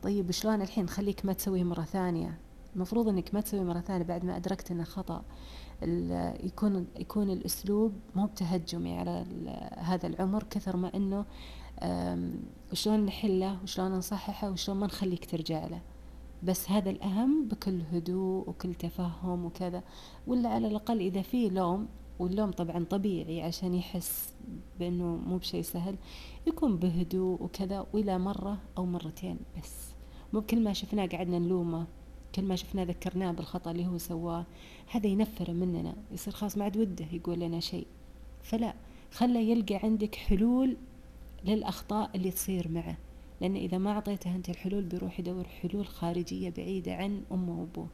طيب شلون الحين؟ خليك ما تسويه مرة ثانية. المفروض إنك ما تسوي مرة ثانية بعد ما أدركت إنه خطأ يكون يكون الأسلوب مو بتهجمي على هذا العمر كثر ما إنه شلون نحله وشلون نصححه وشلون ما نخليك ترجع له. بس هذا الأهم بكل هدوء وكل تفهم وكذا ولا على الأقل إذا في لوم واللوم طبعا طبيعي عشان يحس بأنه مو بشيء سهل يكون بهدوء وكذا وإلى مرة أو مرتين بس. مو بكل ما شفناه قعدنا نلومه. كل ما شفناه ذكرناه بالخطأ اللي هو سواه هذا ينفر مننا يصير خلاص ما عاد وده يقول لنا شيء. فلا خله يلقى عندك حلول للأخطاء اللي تصير معه. لأن إذا ما أعطيته أنت الحلول بيروح يدور حلول خارجية بعيدة عن أمه وأبوه.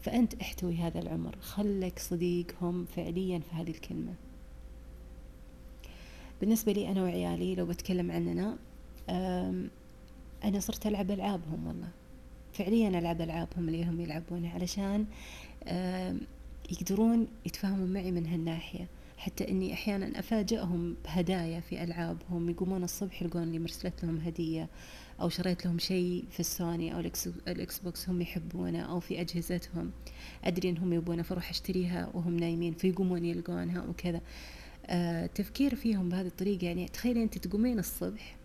فأنت احتوي هذا العمر خلك صديقهم فعليا في هذه الكلمة. بالنسبة لي أنا وعيالي لو بتكلم عننا أنا صرت ألعب ألعابهم والله. فعليا ألعب ألعابهم اللي هم يلعبونها علشان يقدرون يتفاهموا معي من هالناحية. حتى إني أحيانا أفاجئهم بهدايا في ألعابهم يقومون الصبح يلقون لي مرسلت لهم هدية أو شريت لهم شيء في السوني أو الاكس بوكس هم يحبونه أو في أجهزتهم. أدري إنهم يبونه فأروح أشتريها وهم نايمين فيقومون يلقونها وكذا. آه تفكير فيهم بهذه الطريقة يعني تخيلي أنت تقومين الصبح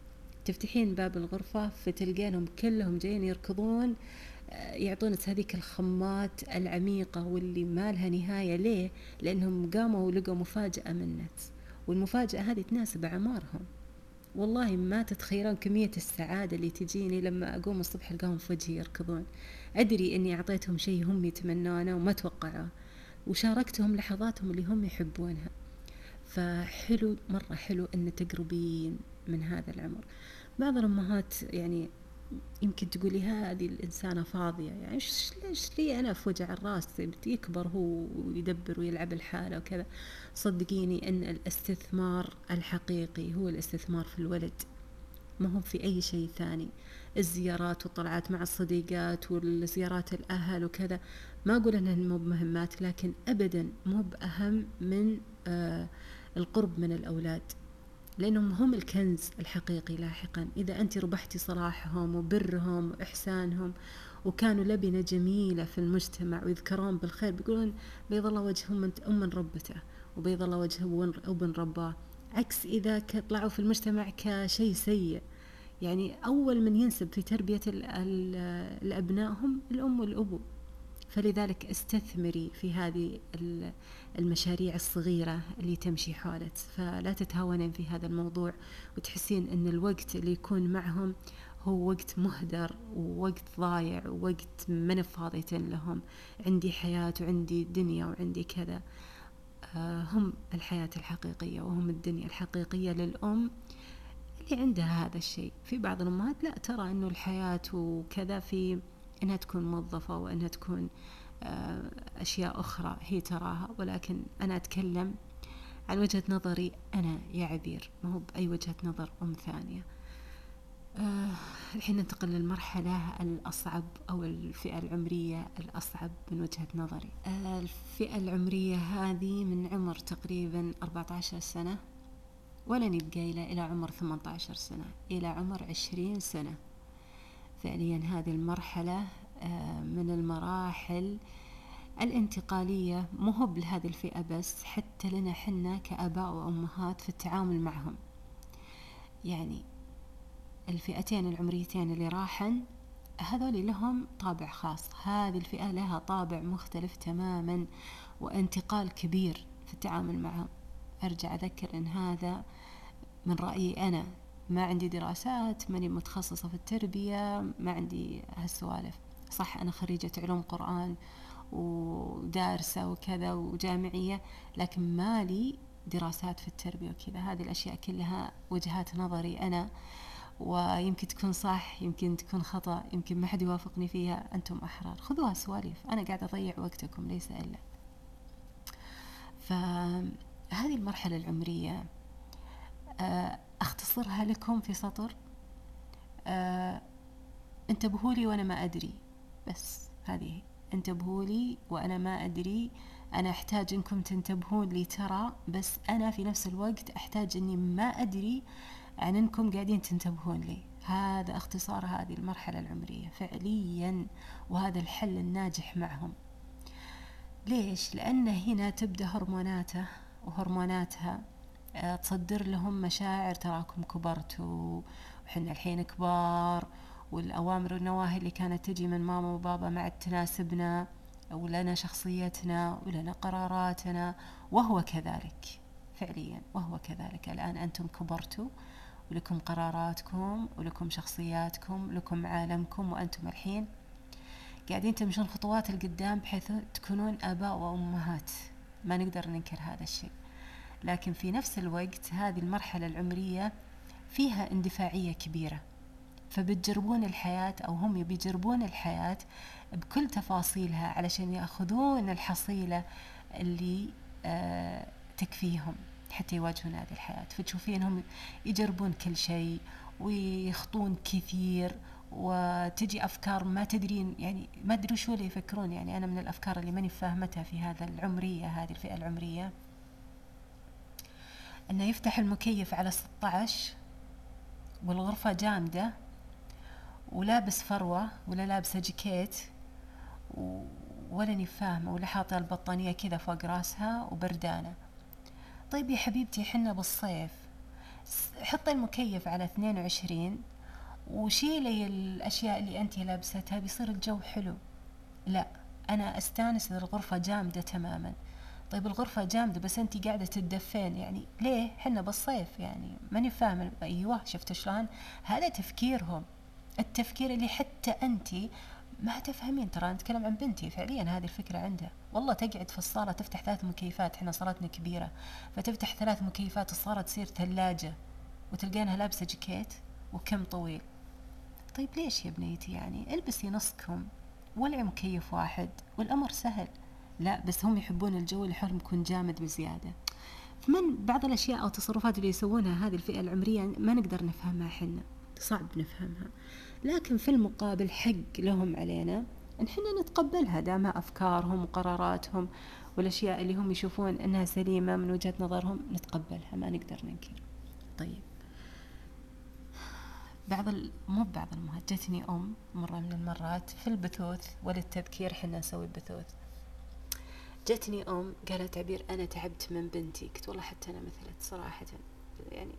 تفتحين باب الغرفة فتلقينهم كلهم جايين يركضون يعطونك هذيك الضمات العميقة واللي ما لها نهاية ليه؟ لأنهم قاموا ولقوا مفاجأة منت والمفاجأة هذه تناسب أعمارهم. والله ما تتخيلون كمية السعادة اللي تجيني لما أقوم الصبح ألقاهم في وجهي يركضون. أدري إني أعطيتهم شيء هم يتمنونه وما توقعوه وشاركتهم لحظاتهم اللي هم يحبونها. فحلو مرة حلو أن تقربين. من هذا العمر. بعض الأمهات يعني يمكن تقولي هذه الإنسانة فاضية يعني ليش لي أنا في وجع الراس يكبر هو ويدبر ويلعب الحالة وكذا. صدقيني أن الاستثمار الحقيقي هو الاستثمار في الولد ما هو في أي شيء ثاني. الزيارات والطلعات مع الصديقات والزيارات الأهل وكذا. ما أقول أنها مو بمهمات لكن أبدا مو بأهم من آه القرب من الأولاد. لأنهم هم الكنز الحقيقي لاحقا. إذا أنت ربحتي صلاحهم وبرهم وإحسانهم وكانوا لبنة جميلة في المجتمع ويذكرون بالخير بيقولون بيض الله وجه أم ربته وبيض الله وجه ابن رباه. عكس إذا طلعوا في المجتمع كشيء سيء. يعني أول من ينسب في تربية الأبناء هم الأم والأبو. فلذلك أستثمري في هذه المشاريع الصغيرة اللي تمشي حولك. فلا تتهاونين في هذا الموضوع وتحسين أن الوقت اللي يكون معهم هو وقت مهدر ووقت ضايع ووقت من فاضية لهم. عندي حياة وعندي دنيا وعندي كذا. آه، هم الحياة الحقيقية وهم الدنيا الحقيقية للأم اللي عندها هذا الشيء. في بعض الأمهات لا ترى أنه الحياة وكذا في أنها تكون موظفة وأنها تكون آه، أشياء أخرى هي تراها ولكن أنا أتكلم عن وجهة نظري أنا يا عبير ما هو بأي وجهة نظر أم ثانية. آه الحين ننتقل للمرحلة الأصعب أو الفئة العمرية الأصعب من وجهة نظري. آه الفئة العمرية هذه من عمر تقريبا 14 سنة ولن قايلة إلى عمر 18 سنة إلى عمر 20 سنة. فعليا هذه المرحلة آه، من المراحل الانتقالية. مو بهذه الفئة بس حتى لنا حنا كآباء وأمهات في التعامل معهم. يعني الفئتين العمريتين اللي راحن هذول لهم طابع خاص. هذه الفئة لها طابع مختلف تماما وانتقال كبير في التعامل معهم. أرجع أذكر أن هذا من رأيي أنا. ما عندي دراسات ماني متخصصة في التربية ما عندي هالسوالف. صح أنا خريجة علوم قرآن ودارسة وكذا وجامعية لكن مالي دراسات في التربية وكذا. هذه الأشياء كلها وجهات نظري أنا ويمكن تكون صح يمكن تكون خطأ يمكن ما حد يوافقني فيها أنتم أحرار. خذوها سواليف أنا قاعدة أضيع وقتكم ليس إلا. فهذه المرحلة العمرية آه، أختصرها لكم في سطر آه، انتبهوا لي وأنا ما أدري. بس هذه انتبهوا لي وأنا ما أدري. أنا أحتاج أنكم تنتبهون لي ترى بس أنا في نفس الوقت أحتاج أني ما أدري عن أنكم قاعدين تنتبهون لي. هذا اختصار هذه المرحلة العمرية فعليا وهذا الحل الناجح معهم. ليش؟ لأن هنا تبدأ هرموناته وهرموناتها آه، تصدر لهم مشاعر تراكم كبرتوا وحنا الحين كبار والأوامر والنواهي اللي كانت تجي من ماما وبابا ما عاد تناسبنا ولنا شخصيتنا ولنا قراراتنا وهو كذلك فعليا وهو كذلك. الآن أنتم كبرتوا ولكم قراراتكم ولكم شخصياتكم ولكم عالمكم وأنتم الحين قاعدين تمشون خطوات القدام بحيث تكونون آباء وأمهات. ما نقدر ننكر هذا الشيء. لكن في نفس الوقت هذه المرحلة العمرية فيها اندفاعية كبيرة. فبتجربون الحياة أو هم بيجربون الحياة بكل تفاصيلها علشان يأخذون الحصيلة اللي آه تكفيهم حتى يواجهون هذه الحياة. فتشوفينهم يجربون كل شيء ويخطون كثير وتجي أفكار ما تدرين يعني ما أدري شو اللي يفكرون. يعني أنا من الأفكار اللي ماني فاهمتها في هذا العمرية هذه الفئة العمرية. أنه يفتح المكيف على 16 والغرفة جامدة. ولابس فروة ولا لابسة جاكيت ولا فاهمة ولا حاطة البطانية كذا فوق راسها وبردانة. طيب يا حبيبتي حنا بالصيف حطي المكيف على 22 وشيلي الأشياء اللي أنت لابستها بيصير الجو حلو. لا أنا أستانس إذا الغرفة جامدة تماما. طيب الغرفة جامدة بس أنت قاعدة تدفين يعني ليه؟ حنا بالصيف يعني ماني فاهمة. أيوة شفت شلون؟ هذا تفكيرهم. التفكير اللي حتى أنت ما تفهمين. ترى نتكلم عن بنتي فعليا هذه الفكرة عندها والله تقعد في الصالة تفتح ثلاث مكيفات إحنا صالتنا كبيرة. فتفتح ثلاث مكيفات الصالة تصير ثلاجة وتلقينها لابسة جاكيت وكم طويل. طيب ليش يا بنيتي يعني؟ البسي نصكم ولعي مكيف واحد والأمر سهل. لا بس هم يحبون الجو اللي حرم يكون جامد بزيادة. فمن بعض الأشياء أو التصرفات اللي يسوونها هذه الفئة العمرية ما نقدر نفهمها حنا صعب نفهمها. لكن في المقابل حق لهم علينا إن إحنا نتقبلها دامها أفكارهم وقراراتهم والأشياء اللي هم يشوفون إنها سليمة من وجهة نظرهم نتقبلها ما نقدر ننكر. طيب. بعض مو بعض المهات جتني أم مرة من المرات في البثوث وللتذكير حنا نسوي بثوث جتني أم قالت عبير أنا تعبت من بنتي قلت والله حتى أنا مثلت صراحة يعني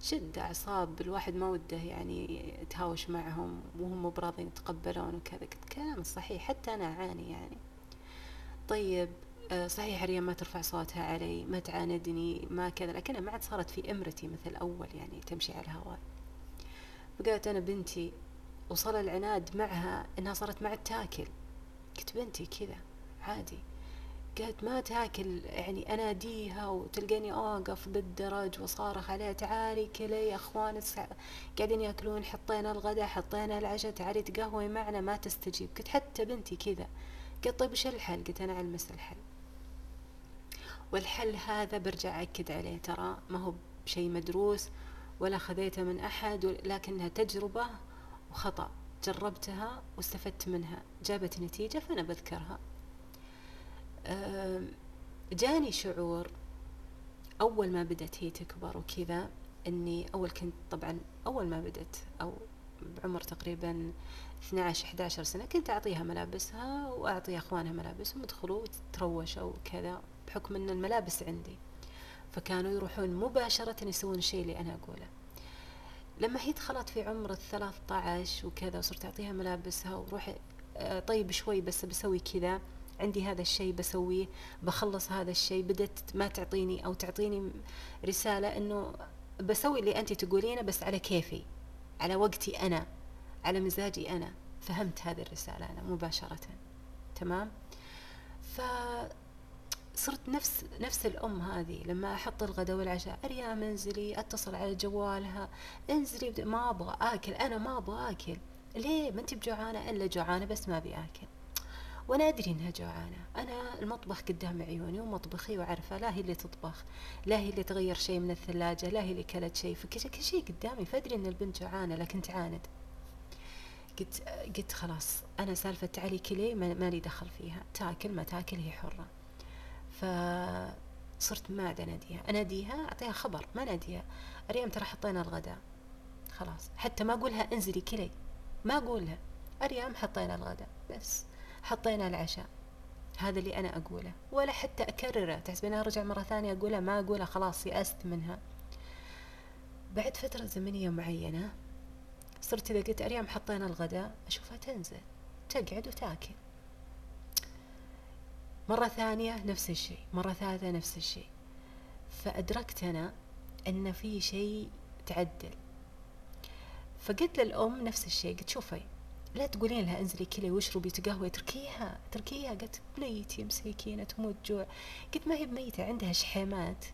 شد أعصاب الواحد ما وده يعني يتهاوش معهم وهم براضين يتقبلون وكذا. قلت كلام صحيح حتى أنا أعاني يعني. طيب آه، صحيح ريم ما ترفع صوتها علي ما تعاندني ما كذا لكنها ما عاد صارت في إمرتي مثل أول يعني تمشي على الهواء. فقالت أنا بنتي وصل العناد معها إنها صارت ما عاد تاكل. قلت بنتي كذا عادي. قالت ما تاكل يعني أناديها وتلقاني أوقف بالدرج وصارخ عليها تعالي كلي يا أخوان قاعدين يأكلون حطينا الغداء حطينا العشاء تعالي تقهوي معنا ما تستجيب. قلت حتى بنتي كذا. قلت طيب وش الحل؟ قلت أنا علمس الحل. والحل هذا برجع أكد عليه ترى ما هو بشيء مدروس ولا خذيته من أحد لكنها تجربة وخطأ. جربتها واستفدت منها. جابت نتيجة فأنا بذكرها. جاني شعور أول ما بدأت هي تكبر وكذا إني أول كنت طبعا أول ما بدأت أو بعمر تقريبا 12 11 سنة كنت أعطيها ملابسها وأعطي أخوانها ملابسهم يدخلوا وتروشوا وكذا بحكم أن الملابس عندي. فكانوا يروحون مباشرة يسوون الشيء اللي أنا أقوله. لما هي دخلت في عمر الثلاث عشر وكذا وصرت أعطيها ملابسها وروح آه، طيب شوي بس بسوي كذا عندي هذا الشيء بسويه بخلص هذا الشيء بدت ما تعطيني أو تعطيني رسالة أنه بسوي اللي أنت تقولينه بس على كيفي على وقتي أنا على مزاجي أنا. فهمت هذه الرسالة أنا مباشرة. تمام؟ ف صرت نفس نفس الأم هذه. لما أحط الغداء والعشاء أريام انزلي أتصل على جوالها انزلي ما أبغى آكل أنا ما أبغى آكل. ليه؟ ما أنت بجوعانة إلا جوعانة بس ما أبي آكل. وأنا ادري انها جوعانة. أنا المطبخ قدام عيوني ومطبخي وعارفة لا هي اللي تطبخ لا هي اللي تغير شيء من الثلاجة لا هي اللي كلت شيء. فكل شيء قدامي فادري ان البنت جوعانة لكن تعاند. قلت قلت خلاص أنا سالفة تعالي كلي ما لي دخل فيها. تاكل ما تاكل هي حرة. فصرت ما عاد أناديها. أناديها أعطيها خبر ما اناديها أريم ترى حطينا الغداء. خلاص. حتى ما أقولها انزلي كلي. ما أقولها. أريم حطينا الغداء. بس. حطينا العشاء. هذا اللي أنا أقوله. ولا حتى أكرره. تحسبين أرجع مرة ثانية أقولها ما أقولها خلاص يأست منها. بعد فترة زمنية معينة صرت إذا قلت أريم حطينا الغداء أشوفها تنزل. تقعد وتاكل. مرة ثانية نفس الشيء. مرة ثالثة نفس الشيء. فأدركت أنا أن في شيء تعدل. فقلت للأم نفس الشيء. قلت شوفي لا تقولين لها انزلي كلي واشربي تقهوي تركيها تركيها. قلت بنيتي مسكينة تموت جوع. قلت ما هي بميتة عندها شحيمات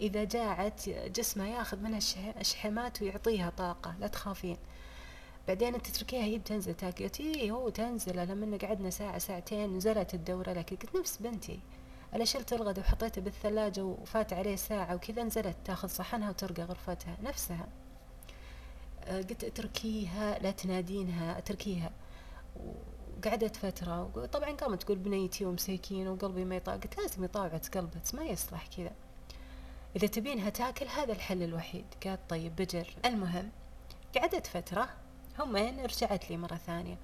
إذا جاعت جسمها ياخذ منها الشحيمات ويعطيها طاقة لا تخافين. بعدين انت تتركيها هي بتنزل تاكل. قلت إيه هو تنزل لما قعدنا ساعة ساعتين نزلت الدورة. لكن قلت نفس بنتي. أنا شلت الغد وحطيته بالثلاجة وفات عليه ساعة وكذا نزلت تاخذ صحنها وترقى غرفتها. نفسها. قلت اتركيها لا تنادينها اتركيها. وقعدت فترة طبعا قامت تقول بنيتي ومساكين وقلبي ما يطاوع قلت لازم يطاوعت قلبك ما يصلح كذا. إذا تبينها تاكل هذا الحل الوحيد. قالت طيب بجر. المهم قعدت فترة همين رجعت لي مرة ثانية.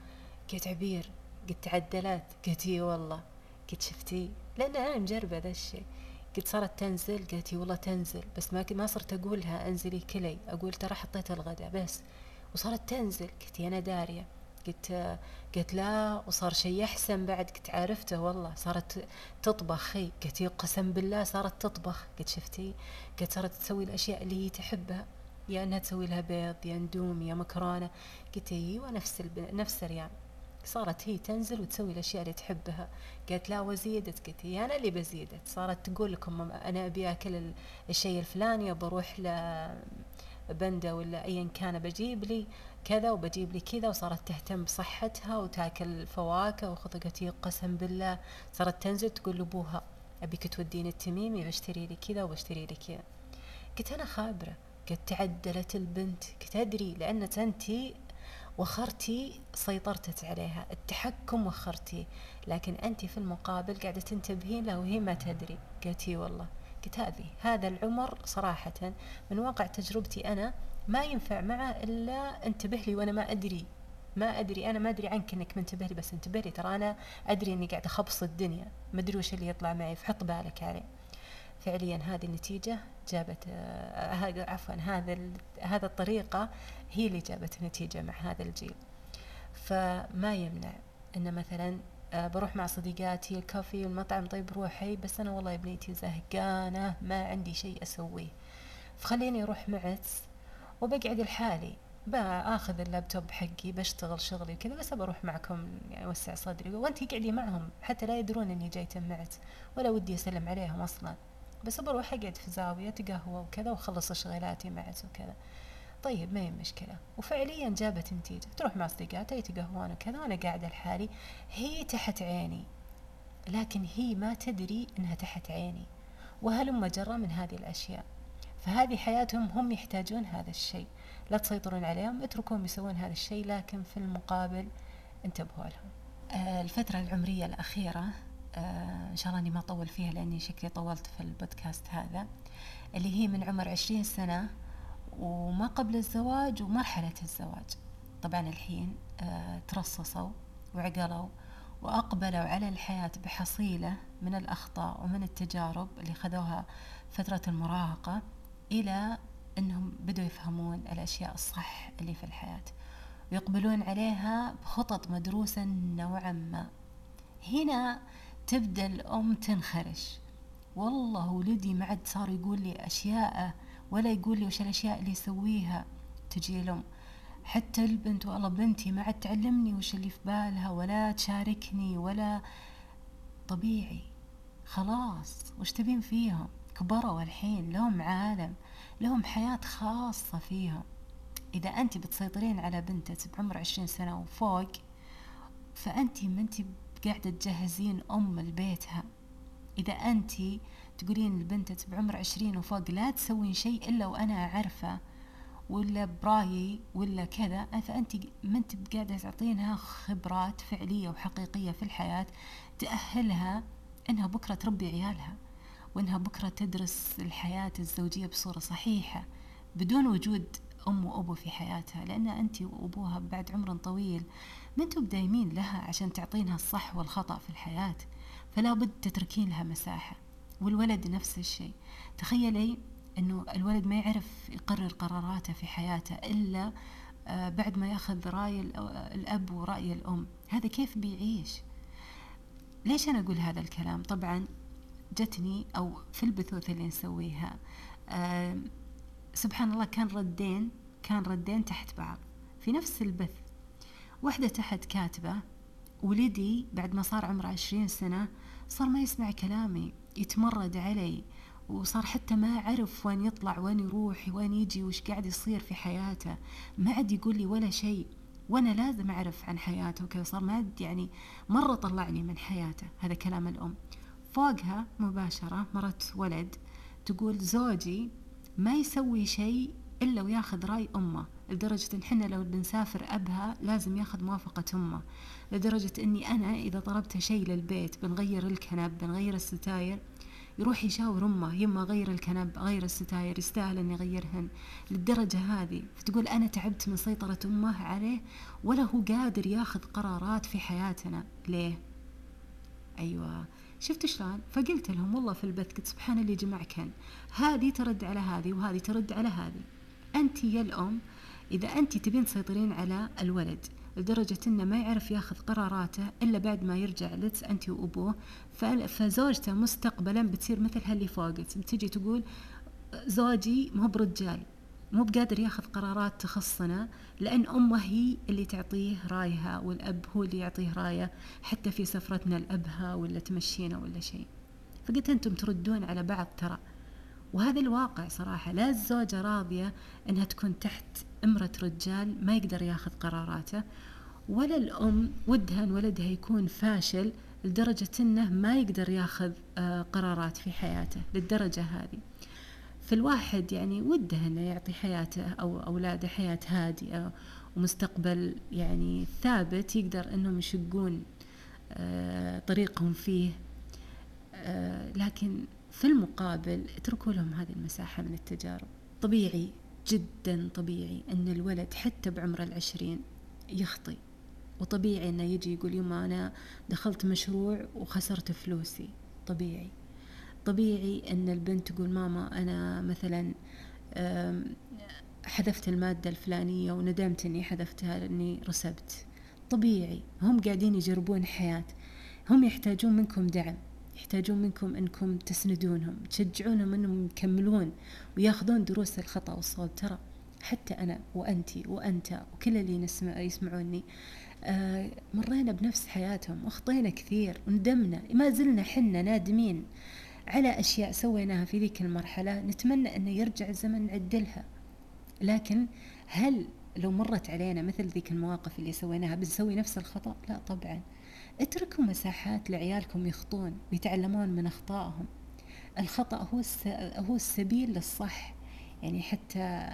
قلت عبير قلت تعدلت. قلت إي والله. قلت شفتي؟ لأن أنا مجربة ذا الشيء. قلت صارت تنزل قالت والله تنزل بس ما ما صرت أقولها أنزلي كلي أقول ترى حطيت الغداء بس. وصارت تنزل قلت أنا دارية. قلت قلت لا وصار شيء أحسن بعد قلت عرفته والله صارت تطبخ هي قلت قسم بالله صارت تطبخ. قلت شفتي؟ قلت صارت تسوي الأشياء اللي هي تحبها. يا إنها تسوي لها بيض يا إندومي يا مكرونة. قلت أيوه نفس. نفس الريال صارت هي تنزل وتسوي الأشياء اللي تحبها. قالت لا وزيدت قلت هي أنا اللي بزيدت صارت تقول لكم أنا ابي اكل الشيء الفلاني بروح لبندا ولا ايا كان بجيب لي كذا وبجيب لي كذا وصارت تهتم بصحتها وتاكل فواكه وخذ قسم بالله. صارت تنزل تقول لأبوها أبيك توديني التميمي بشتري لي كذا وبشتري لي كذا. قلت أنا خابرة. قد تعدلت البنت. قلت أدري لأن انتي وخرتي سيطرتك عليها التحكم وخرتي. لكن أنت في المقابل قاعدة تنتبهين له وهي ما تدري. قلتي والله. قلت هذه هذا العمر صراحة من واقع تجربتي أنا ما ينفع معه إلا انتبه لي وأنا ما أدري. ما أدري أنا ما أدري عنك إنك منتبه لي بس انتبه لي. ترى أنا أدري إني قاعدة أخبص الدنيا. ما أدري وش اللي يطلع معي فحط بالك عليه فعليا هذه النتيجة جابت آه عفوا هذا هذا الطريقة هي اللي جابت النتيجة مع هذا الجيل. فما يمنع إن مثلا آه بروح مع صديقاتي الكافي والمطعم طيب روحي بس أنا والله يا بنيتي زهقانة ما عندي شيء أسويه. فخليني أروح معتس وبقعد لحالي. بآخذ اللابتوب حقي بشتغل شغلي وكذا بس بروح معكم يعني أوسع صدري. وانت قعدي معهم حتى لا يدرون إني جاية معت ولا ودي أسلم عليهم أصلا. بس بروح أقعد في زاوية تقهوى وكذا وأخلص شغلاتي معت وكذا. طيب ما هي مشكلة وفعليا جابت نتيجة. تروح مع أصدقائها يتقهوون وكذا وأنا قاعدة لحالي. هي تحت عيني لكن هي ما تدري أنها تحت عيني. وهلم جرى من هذه الأشياء؟ فهذه حياتهم هم يحتاجون هذا الشيء. لا تسيطرون عليهم اتركوهم يسوون هذا الشيء لكن في المقابل انتبهوا لهم. آه الفترة العمرية الأخيرة آه إن شاء الله أني ما أطول فيها لأني شكلي طولت في البودكاست هذا اللي هي من عمر عشرين سنة وما قبل الزواج ومرحلة الزواج. طبعا الحين آه ترصصوا وعقلوا وأقبلوا على الحياة بحصيلة من الأخطاء ومن التجارب اللي خذوها فترة المراهقة إلى أنهم بدوا يفهمون الأشياء الصح اللي في الحياة. ويقبلون عليها بخطط مدروسة نوعا ما. هنا تبدأ الأم تنخرش. والله ولدي ما عاد صار يقول لي أشياء ولا يقول لي وش الأشياء اللي يسويها تجي الأم حتى البنت والله بنتي ما عاد تعلمني وش اللي في بالها ولا تشاركني ولا طبيعي. خلاص وش تبين فيهم؟ كبروا الحين لهم عالم لهم حياة خاصة فيهم. إذا أنت بتسيطرين على بنتك بعمر عشرين سنة وفوق فأنت ما أنت قاعدة تجهزين أم لبيتها. إذا أنت تقولين لبنتك بعمر عشرين وفوق لا تسوين شيء إلا وأنا أعرفه ولا برايي ولا كذا. فأنت ما أنت قاعدة تعطينها خبرات فعلية وحقيقية في الحياة تأهلها أنها بكرة تربي عيالها وأنها بكرة تدرس الحياة الزوجية بصورة صحيحة بدون وجود أم وأبو في حياتها. لأن أنت وأبوها بعد عمر طويل ما أنتم دايمين لها عشان تعطينها الصح والخطأ في الحياة فلا بد تتركين لها مساحة. والولد نفس الشيء. تخيلي أنه الولد ما يعرف يقرر قراراته في حياته إلا آه، بعد ما يأخذ رأي الأب ورأي الأم. هذا كيف بيعيش؟ ليش أنا أقول هذا الكلام؟ طبعا جتني أو في البثوث اللي نسويها آه سبحان الله كان ردين كان ردين تحت بعض. في نفس البث واحدة تحت كاتبة ولدي بعد ما صار عمره عشرين سنة صار ما يسمع كلامي. يتمرد علي وصار حتى ما أعرف وين يطلع وين يروح وين يجي وش قاعد يصير في حياته. ما عاد يقول لي ولا شيء وأنا لازم أعرف عن حياته وكذا. صار ما يعني مرة طلعني من حياته هذا كلام الأم. فوقها مباشرة مرت ولد تقول زوجي ما يسوي شيء إلا وياخذ رأي أمه. لدرجة إن حنا لو بنسافر أبها لازم ياخذ موافقة أمه. لدرجة إني أنا إذا طلبت شيء للبيت بنغير الكنب بنغير الستاير يروح يشاور أمه يما غير الكنب غير الستاير يستاهل أن يغيرهن. للدرجة هذه فتقول أنا تعبت من سيطرة أمه عليه ولا هو قادر ياخذ قرارات في حياتنا. ليه؟ أيوة. شفت شلون؟ فقلت لهم والله في البث قلت سبحان اللي جمعكن هذه ترد على هذه وهذه ترد على هذه. أنت يا الأم إذا أنت تبين تسيطرين على الولد لدرجة إنه ما يعرف ياخذ قراراته إلا بعد ما يرجع لك أنت وأبوه فزوجته مستقبلا بتصير مثل هاللي فوقك. بتجي تقول زوجي مو برجال مو بقادر ياخذ قرارات تخصنا لأن أمه هي اللي تعطيه رايها والأب هو اللي يعطيه رايه حتى في سفرتنا لأبها ولا تمشينا ولا شيء. فقلت أنتم تردون على بعض ترى. وهذا الواقع صراحة لا الزوجة راضية أنها تكون تحت إمرة رجال ما يقدر ياخذ قراراته ولا الأم ودها أن ولدها يكون فاشل لدرجة أنه ما يقدر ياخذ آه، قرارات في حياته للدرجة هذه. فالواحد يعني وده أنه يعطي حياته أو أولاده حياة هادئة ومستقبل يعني ثابت يقدر أنهم يشقون آه، طريقهم فيه. آه، لكن في المقابل اتركوا لهم هذه المساحة من التجارب. طبيعي جدا طبيعي أن الولد حتى بعمر العشرين يخطي. وطبيعي أنه يجي يقول يما أنا دخلت مشروع وخسرت فلوسي. طبيعي. طبيعي أن البنت تقول ماما أنا مثلا حذفت المادة الفلانية وندمت أني حذفتها لأني رسبت. طبيعي. هم قاعدين يجربون حياة. هم يحتاجون منكم دعم. يحتاجون منكم إنكم تسندونهم تشجعونهم إنهم يكملون وياخذون دروس الخطأ والصواب. ترى حتى أنا وانتي وأنت وكل اللي نسمع يسمعوني آه مرينا بنفس حياتهم وأخطينا كثير وندمنا. ما زلنا حنا نادمين على أشياء سويناها في ذيك المرحلة. نتمنى انه يرجع الزمن نعدلها لكن هل لو مرت علينا مثل ذيك المواقف اللي سويناها بنسوي نفس الخطأ؟ لا طبعا. اتركوا مساحات لعيالكم يخطون ويتعلمون من أخطائهم. الخطأ هو هو السبيل للصح. يعني حتى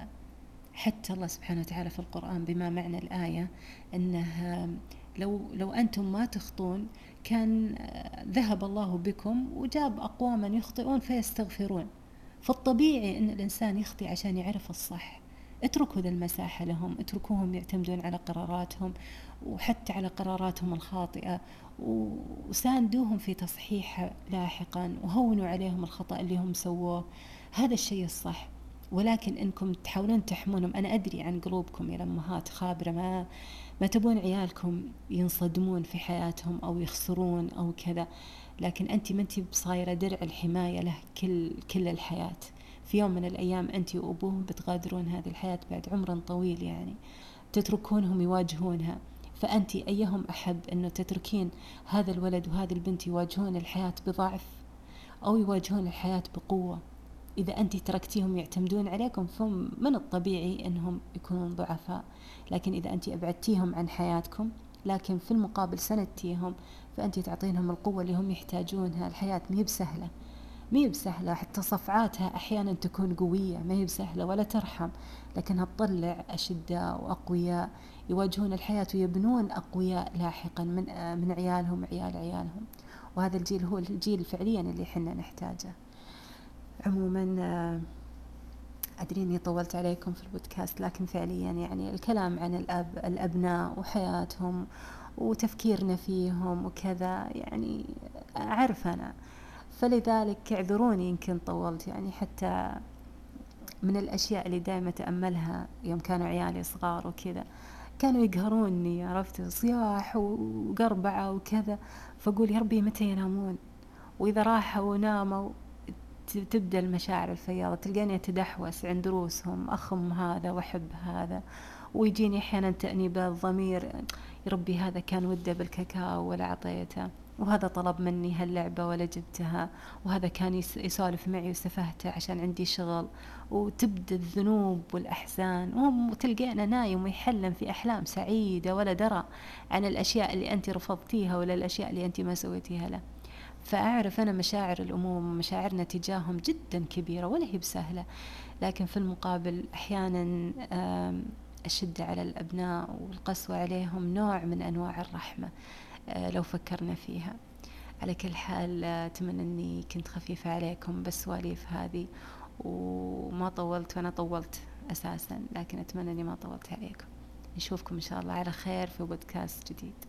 حتى الله سبحانه وتعالى في القرآن بما معنى الآية أنه لو لو أنتم ما تخطون كان ذهب الله بكم وجاب أقواما يخطئون فيستغفرون. فالطبيعي أن الإنسان يخطي عشان يعرف الصح. اتركوا ذا المساحة لهم اتركوهم يعتمدون على قراراتهم وحتى على قراراتهم الخاطئة وساندوهم في تصحيحها لاحقا وهونوا عليهم الخطأ اللي هم سووه. هذا الشيء الصح. ولكن إنكم تحاولون تحمونهم. أنا أدري عن قلوبكم يا الأمهات خابرة ما ما تبون عيالكم ينصدمون في حياتهم أو يخسرون أو كذا. لكن أنت ما أنت بصايرة درع الحماية له كل كل الحياة. في يوم من الأيام انت وابوه بتغادرون هذه الحياة بعد عمر طويل يعني تتركونهم يواجهونها. فأنت أيهم أحب أنه تتركين هذا الولد وهذه البنت يواجهون الحياة بضعف أو يواجهون الحياة بقوة؟ إذا أنت تركتيهم يعتمدون عليكم فمن الطبيعي أنهم يكونون ضعفاء. لكن إذا أنت أبعدتيهم عن حياتكم لكن في المقابل سندتيهم فأنت تعطينهم القوة اللي هم يحتاجونها. الحياة هي بسهلة. ما هي بسهلة حتى صفعاتها أحيانا تكون قوية ما هي بسهلة ولا ترحم. لكنها تطلع أشداء وأقوياء يواجهون الحياة ويبنون أقوياء لاحقا من من عيالهم عيال عيالهم. وهذا الجيل هو الجيل فعليا اللي حنا نحتاجه. عموما أدري إني طولت عليكم في البودكاست لكن فعليا يعني الكلام عن الأب الأبناء وحياتهم وتفكيرنا فيهم وكذا يعني أعرف أنا فلذلك اعذروني يمكن طولت يعني حتى من الأشياء اللي دائما أتأملها يوم كانوا عيالي صغار وكذا. كانوا يقهروني عرفت؟ صياح وقربعة وكذا. فأقول يا ربي متى ينامون؟ وإذا راحوا وناموا تبدأ المشاعر الفياضة. تلقاني أتدحوس عند دروسهم أخم هذا وأحب هذا. ويجيني أحيانا تأنيب الضمير. يا ربي هذا كان ودة بالكاكاو ولا أعطيته وهذا طلب مني هاللعبة ولا جبتها؟ وهذا كان يسولف معي وسفهته عشان عندي شغل. وتبدأ الذنوب والأحزان. وتلقينا نايم ويحلم في أحلام سعيدة ولا درى عن الأشياء اللي أنت رفضتيها ولا الأشياء اللي أنت ما سويتيها له. فأعرف أنا مشاعر الأموم ومشاعرنا تجاههم جدا كبيرة ولا هي بسهلة. لكن في المقابل أحيانا الشدة على الأبناء والقسوة عليهم نوع من أنواع الرحمة. لو فكرنا فيها. على كل حال أتمنى أني كنت خفيفة عليكم بالسواليف هذه وما طولت وأنا طولت أساسا لكن أتمنى أني ما طولت عليكم. نشوفكم إن شاء الله على خير في بودكاست جديد.